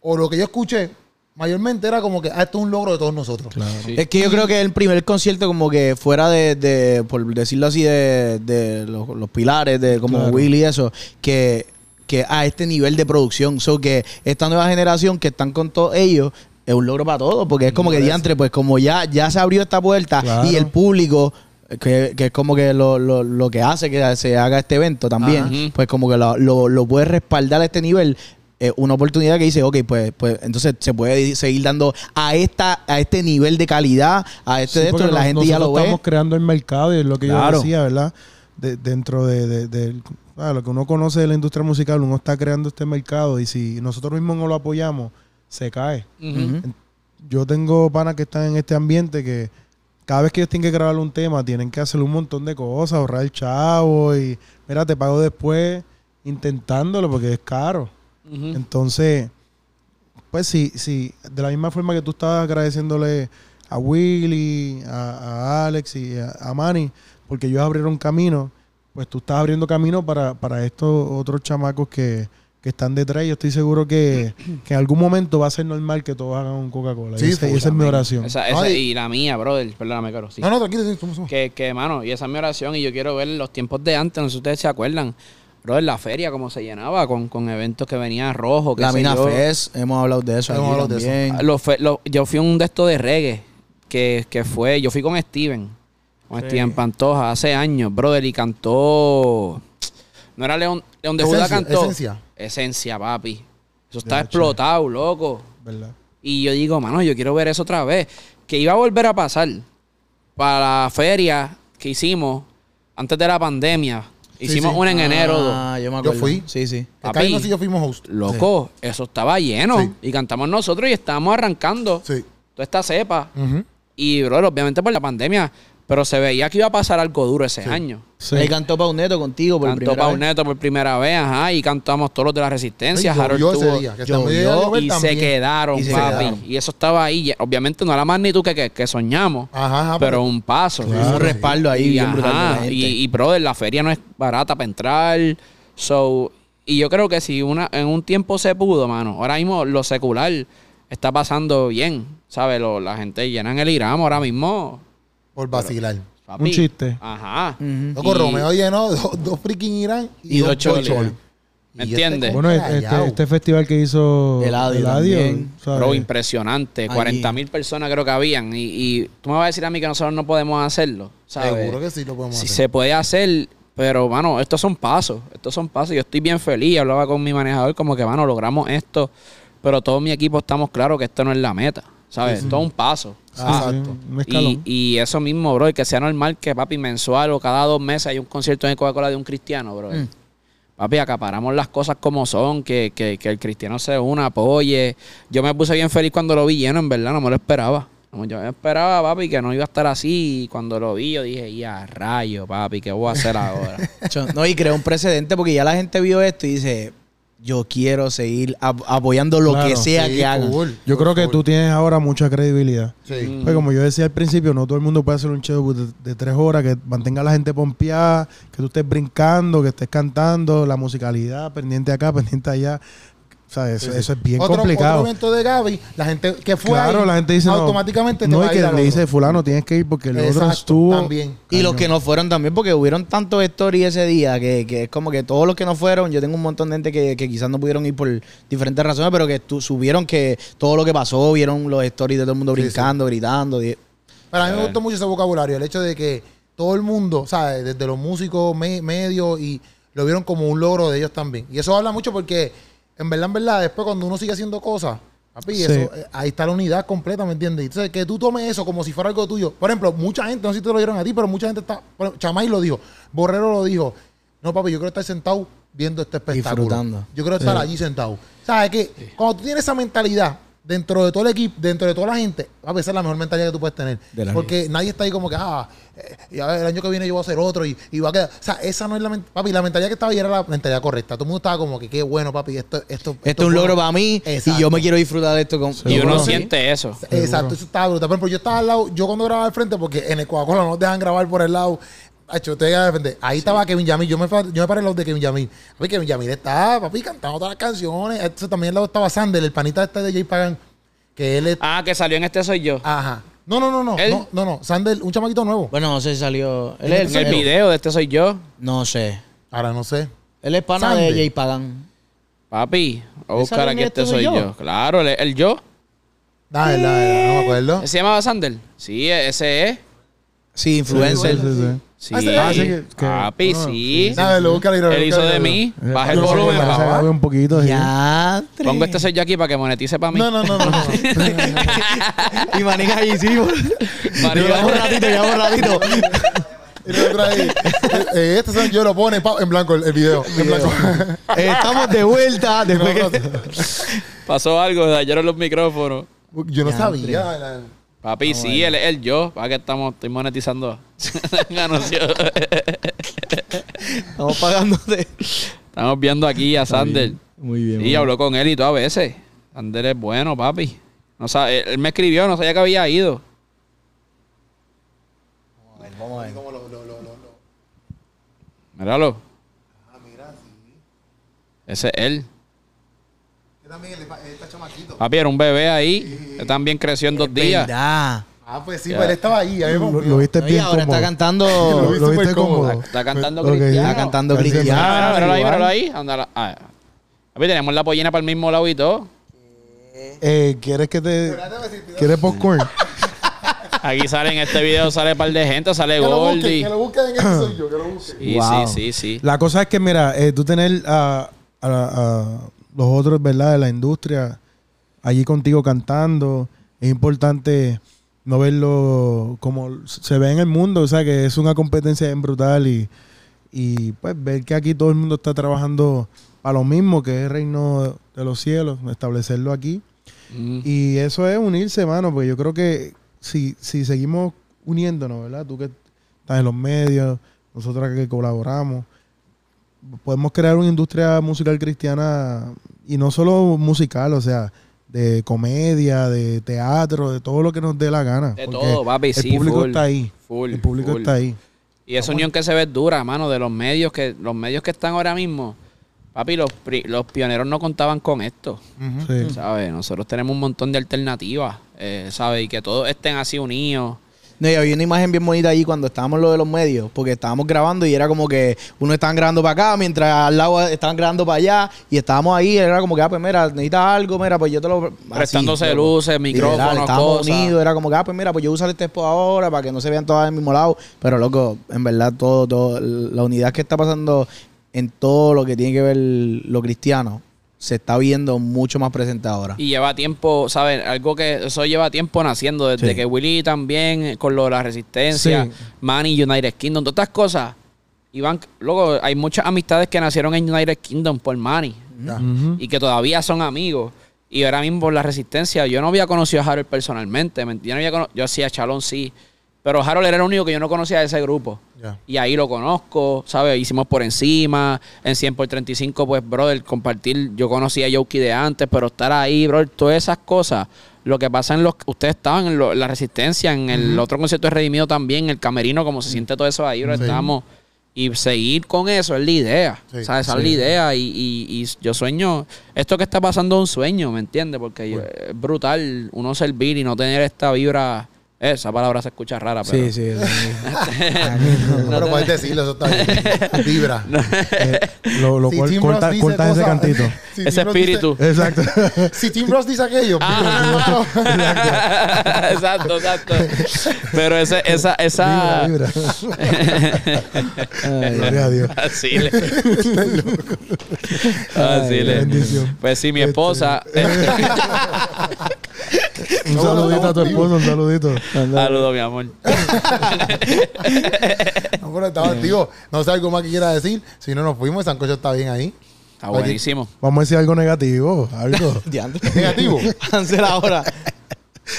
o lo que yo escuché, mayormente era como que, ah, esto es un logro de todos nosotros. Sí. Es que yo creo que el primer concierto como que fuera de, de por decirlo así, de, de los, los pilares, de como Claro. Willy y eso, que, que a este nivel de producción. So que esta nueva generación que están con todos ellos es un logro para todos, porque es como que diantre, pues como ya, ya se abrió esta puerta Claro. y el público... Que, que es como que lo, lo, lo que hace que se haga este evento también, Ajá. pues como que lo, lo, lo puede respaldar a este nivel, eh, una oportunidad que dice, ok, pues, pues entonces se puede seguir dando a esta a este nivel de calidad, a este Sí, de esto, la nos- gente ya lo ve. Estamos creando el mercado y es lo que Claro. yo decía, ¿verdad? De- dentro de, ah, lo que uno conoce de la industria musical, uno está creando este mercado y si nosotros mismos no lo apoyamos, se cae. Yo tengo panas que están en este ambiente que cada vez que ellos tienen que grabar un tema, tienen que hacer un montón de cosas, ahorrar el chavo y, mira, te pago después intentándolo porque es caro. Entonces, pues sí, sí, de la misma forma que tú estabas agradeciéndole a Willy, a, a Alex y a, a Manny, porque ellos abrieron camino, pues tú estás abriendo camino para, para estos otros chamacos que, que están detrás. Yo estoy seguro que, que en algún momento va a ser normal que todos hagan un Coca-Cola. Sí, y esa, es mi oración. Esa- esa- Ay. y la mía, brother, perdóname, caro. Sí. No, no, tranquilo, sí, somos- somos. Que, que, mano, y esa es mi oración y yo quiero ver los tiempos de antes, no sé si ustedes se acuerdan. Brother, la feria, cómo se llenaba con, con eventos que venían rojos. La Mina Fest, hemos hablado de eso Hemos hablado de eso. también. Los fe- los- yo fui a un de estos de reggae que, que fue, yo fui con Steven, con Sí. Steven Pantoja hace años, brother, y cantó. No era León, León de Judá cantó. Esencia. Esencia, papi. Eso está explotado, loco. ¿Verdad? Y yo digo, mano, yo quiero ver eso otra vez. Que iba a volver a pasar para la feria que hicimos antes de la pandemia. Hicimos sí. una en enero. dos. Ah, yo me Yo acuerdo. fui. Sí, sí. Papi. Sí yo fuimos host. Loco, eso estaba lleno. Sí. Y cantamos nosotros y estábamos arrancando Sí. toda esta cepa. Y, bro, obviamente por la pandemia. Pero se veía que iba a pasar algo duro ese año. Sí. Ahí cantó Pauneto contigo por Cantó primera vez. Pauneto por primera vez, ajá, y cantamos todos los de la Resistencia. Sí, Harold ese tuvo- día, que llover y se también. quedaron, Y se papi. quedaron. Y eso estaba ahí. Obviamente no era la magnitud que, que, que soñamos, Ajá, ajá, pero un paso. Claro, un respaldo ahí y, bien brutal de la ajá, gente. y, y, brother, la feria no es barata para entrar. So, y yo creo que si una, en un tiempo se pudo, mano, ahora mismo lo secular está pasando bien. ¿Sabes? Lo- la gente llena en el Irán ahora mismo. Por vacilar. papi. Un chiste. Ajá. Loco, Y- Romeo llenó dos, dos freaking Irán y, Y dos, cholis. ¿Me este entiendes? Bueno, Callao. este, este festival que hizo Eladio también. ¿sabes? Bro, impresionante. Allí. 40 mil personas creo que habían. Y, y tú me vas a decir a mí que nosotros no podemos hacerlo. ¿sabes? Seguro que sí lo podemos Si hacer. se puede hacer, pero, mano, estos son pasos. Estos son pasos. Yo estoy bien feliz. Hablaba con mi manejador como que, mano, logramos esto. Pero todo mi equipo estamos claros que esto no es la meta. ¿Sabes? Esto es un paso. Ah, exacto. un escalón. Y, y eso mismo, bro, y que sea normal que, papi, mensual o cada dos meses hay un concierto en Coca-Cola de un cristiano, bro. Mm. Papi, acaparamos las cosas como son, que, que, que el cristiano se una, apoye. Yo me puse bien feliz cuando lo vi lleno, en verdad, no me lo esperaba. No, Yo me esperaba, papi, que no iba a estar así. Y cuando lo vi, yo dije, ya, rayo, papi, ¿qué voy a hacer ahora? No, y creó un precedente porque ya la gente vio esto y dice, yo quiero seguir ap- apoyando lo Claro. que sea Sí, que hagan. cool, Yo cool, creo que cool. tú tienes ahora mucha credibilidad. Sí. Pues como yo decía al principio, no todo el mundo puede hacer un show de, de tres horas que mantenga a la gente pompeada, que tú estés brincando, que estés cantando, la musicalidad, pendiente acá, pendiente allá. O sea, eso, Sí, sí. eso es bien otro, complicado. Otro evento de Gaby, la gente que fue claro, ahí, la gente dice no, automáticamente te no va y a que le dice otro. fulano tienes que ir porque el otro Exacto, estuvo también. Y los que no fueron también, porque hubieron tantos stories ese día que, que es como que todos los que no fueron, yo tengo un montón de gente que, que quizás no pudieron ir por diferentes razones, pero que tu- subieron que todo lo que pasó, vieron los stories de todo el mundo Sí, brincando, gritando. Pero a mí me Eh. gustó mucho ese vocabulario, el hecho de que todo el mundo, ¿sabes? Desde los músicos me- medios y lo vieron como un logro de ellos también. Y eso habla mucho porque, en verdad, en verdad, después cuando uno sigue haciendo cosas, papi, Sí. eso, eh, ahí está la unidad completa, ¿me entiendes? Entonces, que tú tomes eso como si fuera algo tuyo. Por ejemplo, mucha gente, no sé si te lo dieron a ti, pero mucha gente está, Chamay lo dijo, Borrero lo dijo, no, papi, yo quiero estar sentado viendo este espectáculo. Disfrutando. Yo quiero estar Sí. allí sentado. ¿Sabes que Cuando tú tienes esa mentalidad dentro de todo el equipo, dentro de toda la gente, papi, esa es la mejor mentalidad que tú puedes tener. Porque nadie está ahí como que, ah, eh, y a ver, el año que viene yo voy a hacer otro y, y va a quedar. O sea, esa no es la mentalidad. Papi, la mentalidad que estaba ahí era la mentalidad correcta. Todo el mundo estaba como que, qué bueno, papi, esto, esto, Esto es un logro para mí Exacto. y yo me quiero disfrutar de esto con... y Seguro. uno Sí. siente eso. Exacto, eso estaba brutal. Por ejemplo, yo estaba al lado, yo cuando grababa al frente, porque en el Coca-Cola no nos dejan grabar por el lado. Hacho, te voy a defender. Ahí estaba Kevin Yamil. Yo me, yo me paré lado de Kevin Yamil. Papi, Kevin Yamil está, papi, cantando todas las canciones. Entonces también al lado estaba Sander, el panita este de Jay Pagan, que él es. Ah, que salió en este soy yo. Ajá. No, no, no, no. No, no, no. Sander, un chamaquito nuevo. Bueno, no sé si salió... Él es el el video de este soy yo. No sé. Ahora no sé. Él es pana de Jay Pagan. Papi, voy a ¿Él buscar aquí este este soy yo. yo? Claro, el, el yo. Dale, dale, dale, no me acuerdo. ¿Ese se llamaba Sander? Sí, ese es. Sí, influencer. Sí, sí, sí. Sí. Ah, Ah, sí, que- que- Papi, ah, sí. Dale, lo busca Él hizo de mí. Baja el Yo sé que volumen, parece papá. un poquito. sí. Ya. Pongo este soy yo aquí para que monetice para mí. No, no, no, no. no. y manica ahí, sí. María. Llevamos un ratito, llevamos un ratito. Y el otro ahí, eh, eh, este son yo lo pone pa- en blanco el, el video. En blanco. Eh, Estamos de vuelta después No, que... no, Pasó algo, dañaron los micrófonos. Yo no Ya, sabía. la- Papi, sí, él es el yo. Para que estamos, estoy monetizando. Estamos pagándote. estamos viendo aquí a Sander. Muy bien. Y habló con él y todo a veces. Sander es bueno, papi. No sabe, él, él me escribió, no sabía que había ido. Vamos a ver. Míralo. Ah, mira, sí. Ese es él. También, él está chamaquito. Papi, era un bebé ahí. Él también creció en dos días. ¿Verdad? Ah, pues sí, pero él estaba ahí. A mí me Lo, lo viste No, y bien ahora cómodo. está cantando... Lo, lo viste cómodo. cómodo. Está cantando cristiano. Está cantando cristiano. Ah, míralo ahí, míralo ahí. Ándala. Ah. Papi, tenemos la pollina para el mismo lado y todo. Eh, ¿Quieres que te... ¿Quieres popcorn? Aquí sale en este video, sale un par de gente, sale Que lo busquen, Goldie. que lo busquen en este soy yo, que lo busquen. Sí, Wow. sí, sí, sí. La cosa es que, mira, eh, tú tener a, a- a los otros, ¿verdad? De la industria allí contigo cantando, es importante no verlo como se ve en el mundo, o sea, que es una competencia bien brutal y, y pues ver que aquí todo el mundo está trabajando para lo mismo, que es el reino de los cielos, establecerlo aquí. Mm. Y eso es unirse, mano, porque yo creo que si, si seguimos uniéndonos, ¿verdad? Tú que estás en los medios, nosotros que colaboramos, podemos crear una industria musical cristiana y no solo musical, o sea, de comedia, de teatro, de todo lo que nos dé la gana. De porque todo, papi, El sí, público full. está ahí. Full, el público full. está ahí. Y esa unión que se ve dura, mano, de los medios que los medios que están ahora mismo. Papi, los, pri- los pioneros no contaban con esto. Sí. ¿sabes? Nosotros tenemos un montón de alternativas, eh, ¿sabes? Y que todos estén así unidos. No, y había una imagen bien bonita ahí cuando estábamos lo de los medios, porque estábamos grabando y era como que uno estaban grabando para acá, mientras al lado estaban grabando para allá, y estábamos ahí, era como que, ah, pues mira, necesitas algo, mira, pues yo te lo... así, Prestándose luces, micrófonos, estábamos cosas. unidos, era como que, ah, pues mira, pues yo uso este spot ahora para que no se vean todas al mismo lado. Pero loco, en verdad, todo, todo, la unidad que está pasando en todo lo que tiene que ver lo cristiano, se está viendo mucho más presente ahora. Y lleva tiempo, ¿sabes? Algo que eso lleva tiempo naciendo, desde Sí. que Willy también, con lo de la resistencia, Sí. Manny, United Kingdom, todas estas cosas. Iván, luego hay muchas amistades que nacieron en United Kingdom por Manny y que todavía son amigos. Y ahora mismo por la resistencia, yo no había conocido a Harold personalmente. Yo, no había yo sí a Chalón sí, pero Harold era el único que yo no conocía de ese grupo. Y ahí lo conozco, ¿sabes? Hicimos por encima. En 100 por 35, pues, brother, compartir. Yo conocía a Yoki de antes, pero estar ahí, brother, todas esas cosas. Lo que pasa en los. Ustedes estaban en, lo- en la resistencia, en el otro concierto de Redimido también, el camerino, como se siente todo eso ahí, bro. Sí. Estamos. Y seguir con eso es la idea. Sí, ¿Sabes? Esa es la idea. Y, y- y yo sueño. Esto que está pasando es un sueño, ¿me entiendes? Porque es brutal uno servir y no tener esta vibra. Esa palabra se escucha rara, pero. Sí, sí. No, pero puedes decirlo, eso está bien. Vibra. Eh, lo lo Si cual- Tim corta, corta ese cantito. si Ese dice- espíritu. Exacto. si Tim Ross dice aquello, Ajá. exacto, exacto. Pero ese, esa, esa. Vibra, vibra. Gloria a Dios. Así le. Así le. bendición. Pues sí, mi esposa. Un saludito a tu esposo, un saludito. Saludos, mi amor. no, pero estaba. No sé algo más que quiera decir. Si no nos fuimos, el Sancocho está bien ahí. Está buenísimo. Vamos a decir algo negativo, algo. Negativo. Cancela ahora.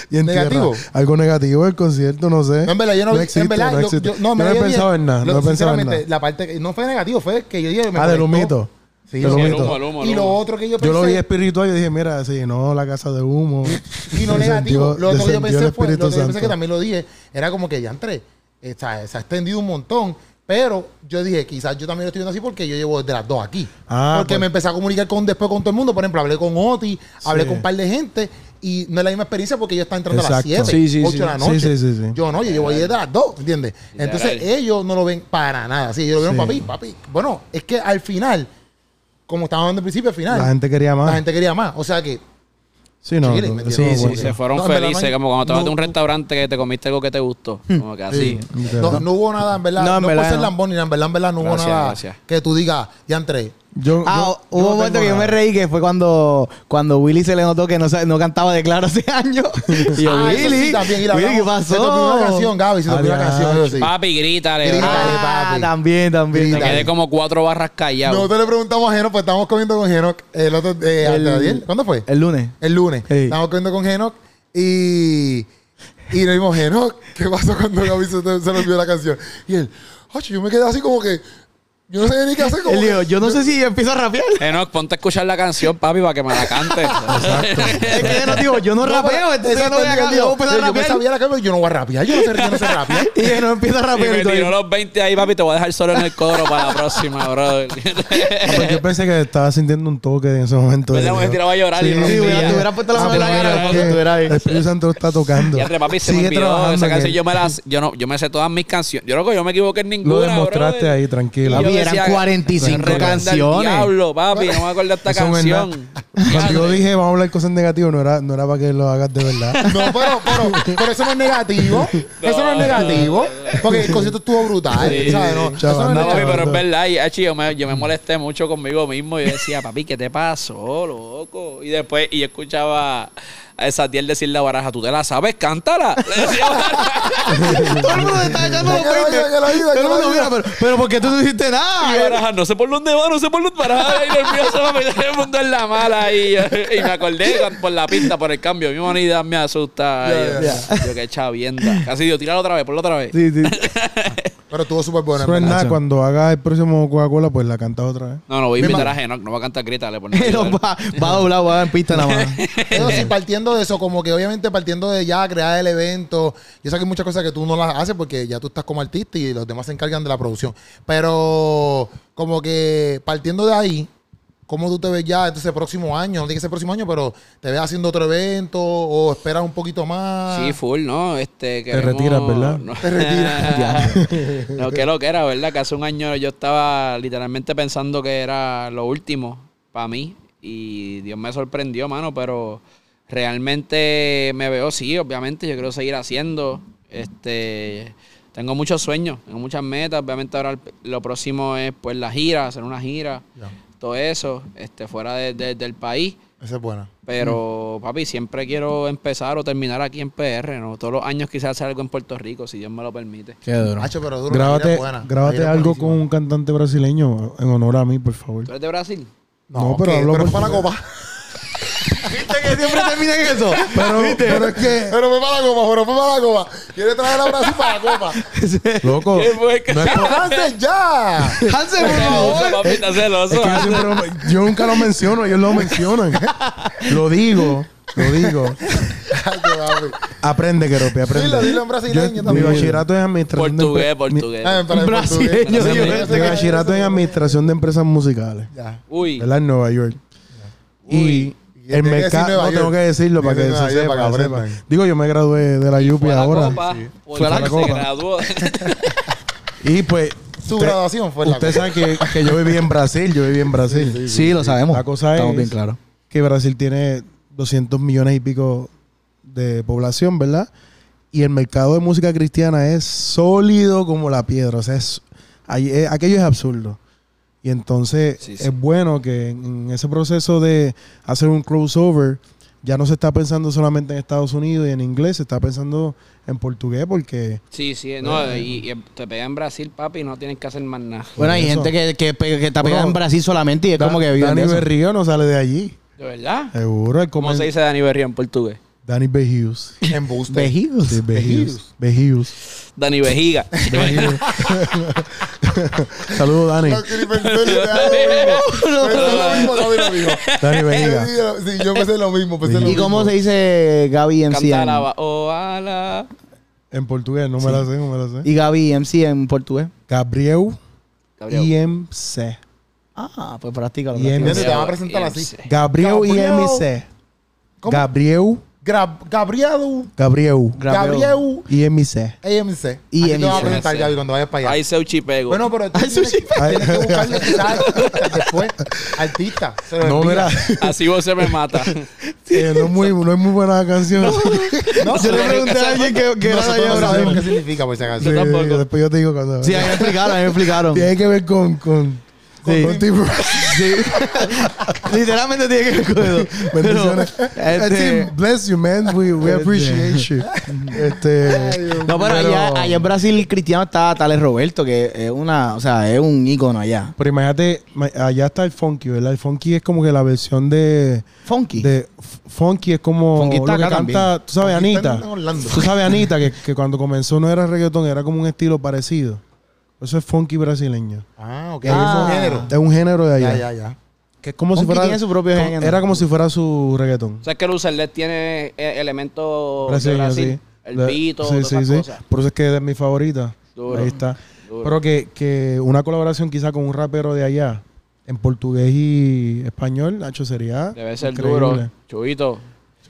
Y en ¿Negativo? tierra, algo negativo del concierto, no sé. No, en verdad, yo no, existe, en verdad, no yo, yo- no, me Yo no he pensado en nada, Lo- no he pensado en nada. La parte que no fue negativo, fue que yo dije. me Ah, del humito. Sí, Del lo- Sí, el humito. humo, el humo, el Y lo otro que yo pensé. Yo lo vi espiritual y dije, mira, sí, no, la casa de humo. Y no negativo. Lo otro que yo pensé fue, lo Espíritu otro que yo pensé que también lo dije, era como que ya entré. eh, se ha extendido un montón. Pero yo dije, quizás yo también lo estoy viendo así porque yo llevo desde las dos aquí. Ah, porque pues. me empecé a comunicar con después con todo el mundo. Por ejemplo, hablé con Oti, hablé Sí. con un par de gente. Y no es la misma experiencia porque ellos están entrando a las Exacto. 7, Sí, sí, 8 sí. de la noche. sí, sí, sí. Yo no, yo llevo ahí desde las 2, ¿entiendes? Entonces ellos no lo ven para nada. Sí, ellos lo vieron, Sí. papi, papi. Bueno, es que al final, como estábamos hablando al principio, al final, La gente quería más. la gente quería más. O sea que Sí, no. Sí, fue- se fueron No, en verdad, felices, como cuando te vas a un restaurante que te comiste algo que te gustó. Como que así. Sí. No, no hubo nada, en verdad. No, No, en verdad ser no. lambón ni en verdad, en verdad, no hubo nada gracias. que tú digas, ya entré. Yo, Ah, yo- hubo yo un no momento que yo me reí que fue cuando, cuando Willy se le notó que no, no cantaba de claro hace años. Y yo, Ah, eso Willy, sí, también. Y la Willy, ¿qué pasó? Se te olvidó una canción, Gaby, se te olvidó una Adiós. canción. eso sí. Papi, grítale. Grítale. Ah, papi. también, también. Me quedé como cuatro barras callado. Nosotros le preguntamos a Genoc, pues estábamos comiendo con Genoc el otro eh, El-. ¿Cuándo fue? El lunes. El lunes. Sí. Estábamos comiendo con Genoc y, y le dimos, Genoc, ¿qué pasó cuando Gaby se, se le olvidó la canción? Y él, oye, yo me quedé así como que, yo no sabía ni qué hacer. Él dijo, yo no sé si empiezo a rapear. Enoch, ponte a escuchar la canción, papi, para que me la cante. es que él nos dijo, yo no, rapeo, pero- entonces yo no exacto, voy a cantar, yo a me rapear. sabía la canción, yo no voy a rapear, yo no sé, yo no sé rapear. Y él no empieza a y rapear. y tiró los 20 ahí, papi, te voy a dejar solo en el coro para la próxima, brother. Ah, pues yo pensé que estaba sintiendo un toque en ese momento. Yo- Me tiraba a llorar y Sí, no Sí, rompía. hubiera- te hubieras puesto la Ah, mano en la pero cara ahí. El Espíritu Santo lo está tocando. Y entre papi se me olvidó esa canción. Yo me, las, yo, no, yo me sé todas mis canciones. Yo creo que yo me equivoqué en ninguna. Lo demostraste ahí, tranquilo. Eran decía, 45 "Reprenda al canciones". Diablo, papi, no me acuerdo de esta Eso no es canción. Cuando yo dije vamos a hablar cosas negativas, no era, no era para que lo hagas de verdad. No, pero, pero, pero eso no es negativo. Eso no es negativo. Porque el concierto estuvo brutal. Sí, ¿sabes? No, eso es papi, pero es verdad. Y, achi, yo, me, yo me molesté mucho conmigo mismo. Y yo decía, papi, ¿qué te pasó, loco? Y después, y yo escuchaba a esa tiel decir la baraja, ¿tú te la sabes? Cántala. Le decía Baraja. Todo el mundo te está echando los Que lo diga, 20. que lo diga, Todo el mundo, mira, pero, pero ¿por qué tú no hiciste Y nada? Baraja, no sé por dónde va, no sé por dónde Baraja papi, todo el mundo en la mala y, y me acordé por la pinta, por el cambio. Mi humanidad me asusta. Yo, yo qué chavienda. Casi digo, tíralo otra vez, ponlo otra vez. Sí, sí. Pero estuvo súper es verdad. nada. Cuando hagas el próximo Coca-Cola, pues la cantas otra vez. No, no, voy a invitar a Genoc, no va a cantar grítale por Pero va, va a doblar, va en pista nada más. Pero sí, partiendo de eso, como que obviamente partiendo de ya crear el evento, yo sé que hay muchas cosas que tú no las haces porque ya tú estás como artista y los demás se encargan de la producción. Pero como que partiendo de ahí, ¿cómo tú te ves ya este próximo año? No que ser próximo año, pero ¿te ves haciendo otro evento o esperas un poquito más? Sí, full, ¿no? Este, queremos- retiras, ¿verdad? No. Te retiras. no, que lo que era, ¿verdad? Que hace un año yo estaba literalmente pensando que era lo último para mí. Y Dios me sorprendió, mano, pero realmente me veo, sí, obviamente, yo quiero seguir haciendo. Este, tengo muchos sueños, tengo muchas metas. Obviamente ahora el- lo próximo es pues la gira, hacer una gira. Todo eso, este, fuera de- de- del país. Esa es buena. Pero, papi, siempre quiero empezar o terminar aquí en PR, ¿no? Todos los años quizás hacer algo en Puerto Rico, si Dios me lo permite. Qué duro. Hacho, pero duro. Grábate, es buena. Grábate algo con un cantante brasileño en honor a mí, por favor. ¿Tú eres de Brasil? No, No, pero hablo pero por- para la copa. ¿Viste que siempre termina en eso? Pero, pero es que, Pero fue para la copa, pero fue para la copa. Quiere traer a Brasil para la copa. loco, ¿Qué fue que- no es por- ¡Avance ya! Hansel, por favor. es que yo, siempre lo- yo nunca lo menciono, ellos lo mencionan. lo digo, lo digo. Aprende, Keropi, aprende. Dilo, dilo en brasileño Yo- Mi también. bachillerato es administración de Portugués, empre- portugués. Ah, Brasileño, portugués. Brasileño, Mi, mi bachillerato es en administración de empresas musicales. Ya. Uy, ¿Verdad? En Nueva York. Y Y el mercado, no tengo que decirlo para que se sepa. Para que. Digo, yo me gradué de la UPI fue a la ahora. copa. Fue la se copa. graduó. Y pues, Su usted- graduación fue la Usted sabe que, que yo viví en Brasil, yo viví en Brasil. Sí, lo sabemos. La cosa Estamos es bien claros. que Brasil tiene 200 millones y pico de población, ¿verdad? Y el mercado de música cristiana es sólido como la piedra. O sea, es, ahí- aquello es absurdo. Y entonces Sí, sí. es bueno que en, ese proceso de hacer un crossover ya no se está pensando solamente en Estados Unidos y en inglés, se está pensando en portugués porque Sí, sí, no, y, y te pega en Brasil, papi, y no tienes que hacer más nada. Bueno, hay eso. gente que, que, que está pegada Bueno, en Brasil solamente y es Da- como que vive Dani. Berrío no sale de allí. ¿De verdad? Seguro. ¿Cómo se dice Dani Berrío en portugués? Dani Bejius. En Buste. Vejidos. Sí, Bejius. Bejius. Dani Vejiga. Bejius. Saludos, Dani. No, mismo. Mismo. Dani Bejiga. Sí, yo pensé lo mismo, pensé lo ¿Y mismo. cómo se dice Gaby MC? Canta En, portugués, no me la sé, no me la sé. y Gaby MC en portugués. Gabriel Gabriel. IMC. Ah, pues practícalo. Fíjate, te van a presentar así. IMC. Gabriel Gabriel. IMC. ¿Cómo? Gabriel. Gabriel. Gabriel Gabriel. IMC. Así Y te van a presentar, Gaby, cuando vayas para allá. Ahí Seuchi pego. Bueno, pero tú Ay, tienes, sushi. tienes que buscarle quizás después. Artista. Se lo No, mira. Así vos se me mata. eh, no, es muy, no es muy buena canción. No, Yo le pregunté a alguien que, que era allá no Brasil. qué significa, por si acaso. Sí, tampoco. después yo te digo cuando. Sí, a mí me explicaron, a mí me explicaron. Tiene que ver con. Con Sí. con. Sí. Literalmente tiene que ver con eso. Bendiciones. Pero, este- bless you, man. We, we appreciate you. Este. No, pero, allá, allá en Brasil cristiano está Tales Roberto, que es una, o sea, es un ícono allá. Pero imagínate, ma- allá está el funky, ¿verdad? El funky es como que la versión de. Funky. de funky es como Funky está lo que acá canta, también. tú sabes, Funky Anita. Tú sabes, Anita, que, que cuando comenzó no era reggaetón, era como un estilo parecido. Eso es funky brasileño. Ah, ok. Ah. Es un género. Es un género de allá. Ya, ya, ya. Que es como si fuera. tiene su propio como- género. Era como si fuera su reggaetón. ¿Sabes que Lucerlet tiene eh, elementos de Brasileño, Brasil? sí. El De- pito, sí, sí, esas sí. cosas. Por eso es que es de mi favorita. Duro. Ahí está. Duro. Pero que, que una colaboración quizá con un rapero de allá, en portugués y español, Nacho, sería. Debe ser increíble. duro. Chubito.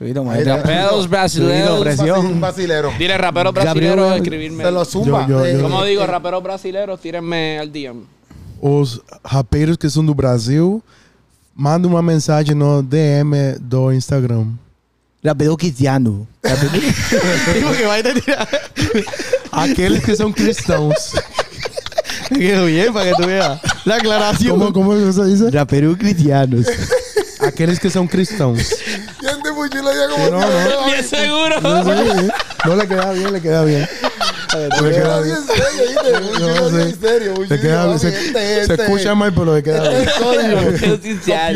Maestro. está. Raperos brasileños. presión. Un vacilero. Dile raperos Gabriel, brasileños, escribirme. Se lo zumba. Yo- yo- yo- ¿Cómo digo? Raperos brasileños, tírenme al DM. Os rapeiros que são do Brasil, manda uma mensagem no DM do Instagram. Rápido cristiano. Digo que va a tirar. Aqueles que são cristãos. Quedó bien para que tú veas. La aclaración. como, como você diz? Raperos cristianos. Aqueles que são cristãos. ¿Quién te puso la idea como no, no. Bien seguro. Sí, sí. No le queda bien, le queda bien. Le queda bien. en serio, ¿viste? No, Yo sí. en serio. Se, queda, se, Este, se escucha mal, pero le queda bien. Ya.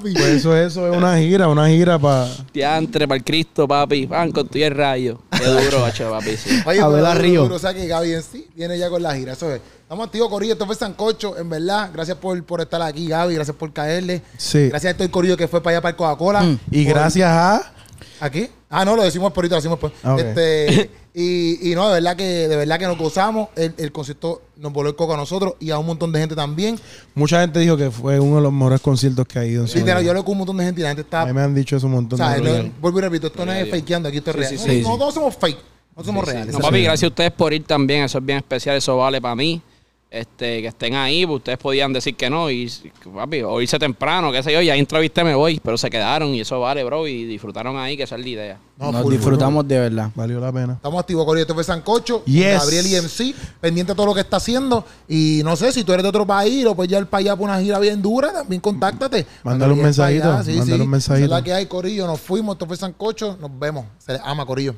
Pues eso, eso es una gira, una gira para... Diantre, para el Cristo, papi. Van con tu y el rayo. Qué duro, bacho, papi. Sí. Oye, A ver, Río. duro, O sea que Gaby en sí viene ya con la gira. Eso es. Estamos activos, Corillo. Esto fue Sancocho, en verdad. Gracias por, por estar aquí, Gaby. Gracias por caerle. Sí. Gracias a todo el Corillo que fue para allá para el Coca-Cola. Y Por- gracias a... ¿Aquí? Ah, no, lo decimos por ahorita, lo decimos por. Ah, ok. Este, y, y no, de verdad que, de verdad que nos gozamos. El, el concierto nos voló el coco a nosotros y a un montón de gente también. Mucha gente dijo que fue uno de los mejores conciertos que ha ido Literal, vida. yo lo con un montón de gente y la gente A está mí me han dicho eso un montón O sea, de veces. vuelvo y repito, esto no es fakeando, aquí esto es Sí, real. sí, No, sí, no, sí. todos somos fake, no somos reales. No, papi, gracias a ustedes por ir también. Eso es bien especial. Eso vale para mí. Este, que estén ahí, pues ustedes podían decir que no y papi, o irse temprano, qué sé yo, ya entrevisté me voy, pero se quedaron y eso vale, bro, y disfrutaron ahí, que esa es la idea. No, Nos full, disfrutamos de verdad. Valió la pena. Estamos activos, Corillo. Esto fue Sancocho. Yes. Gabriel IMC, pendiente de todo lo que está haciendo. Y no sé, si tú eres de otro país o pues ya el para allá por una gira bien dura, también contáctate. Mándale un para mensajito, Sí, mándale sí. un mensajito. Esa es la que hay, Corillo. Nos fuimos. Esto fue Sancocho. Nos vemos. Se les ama, Corillo.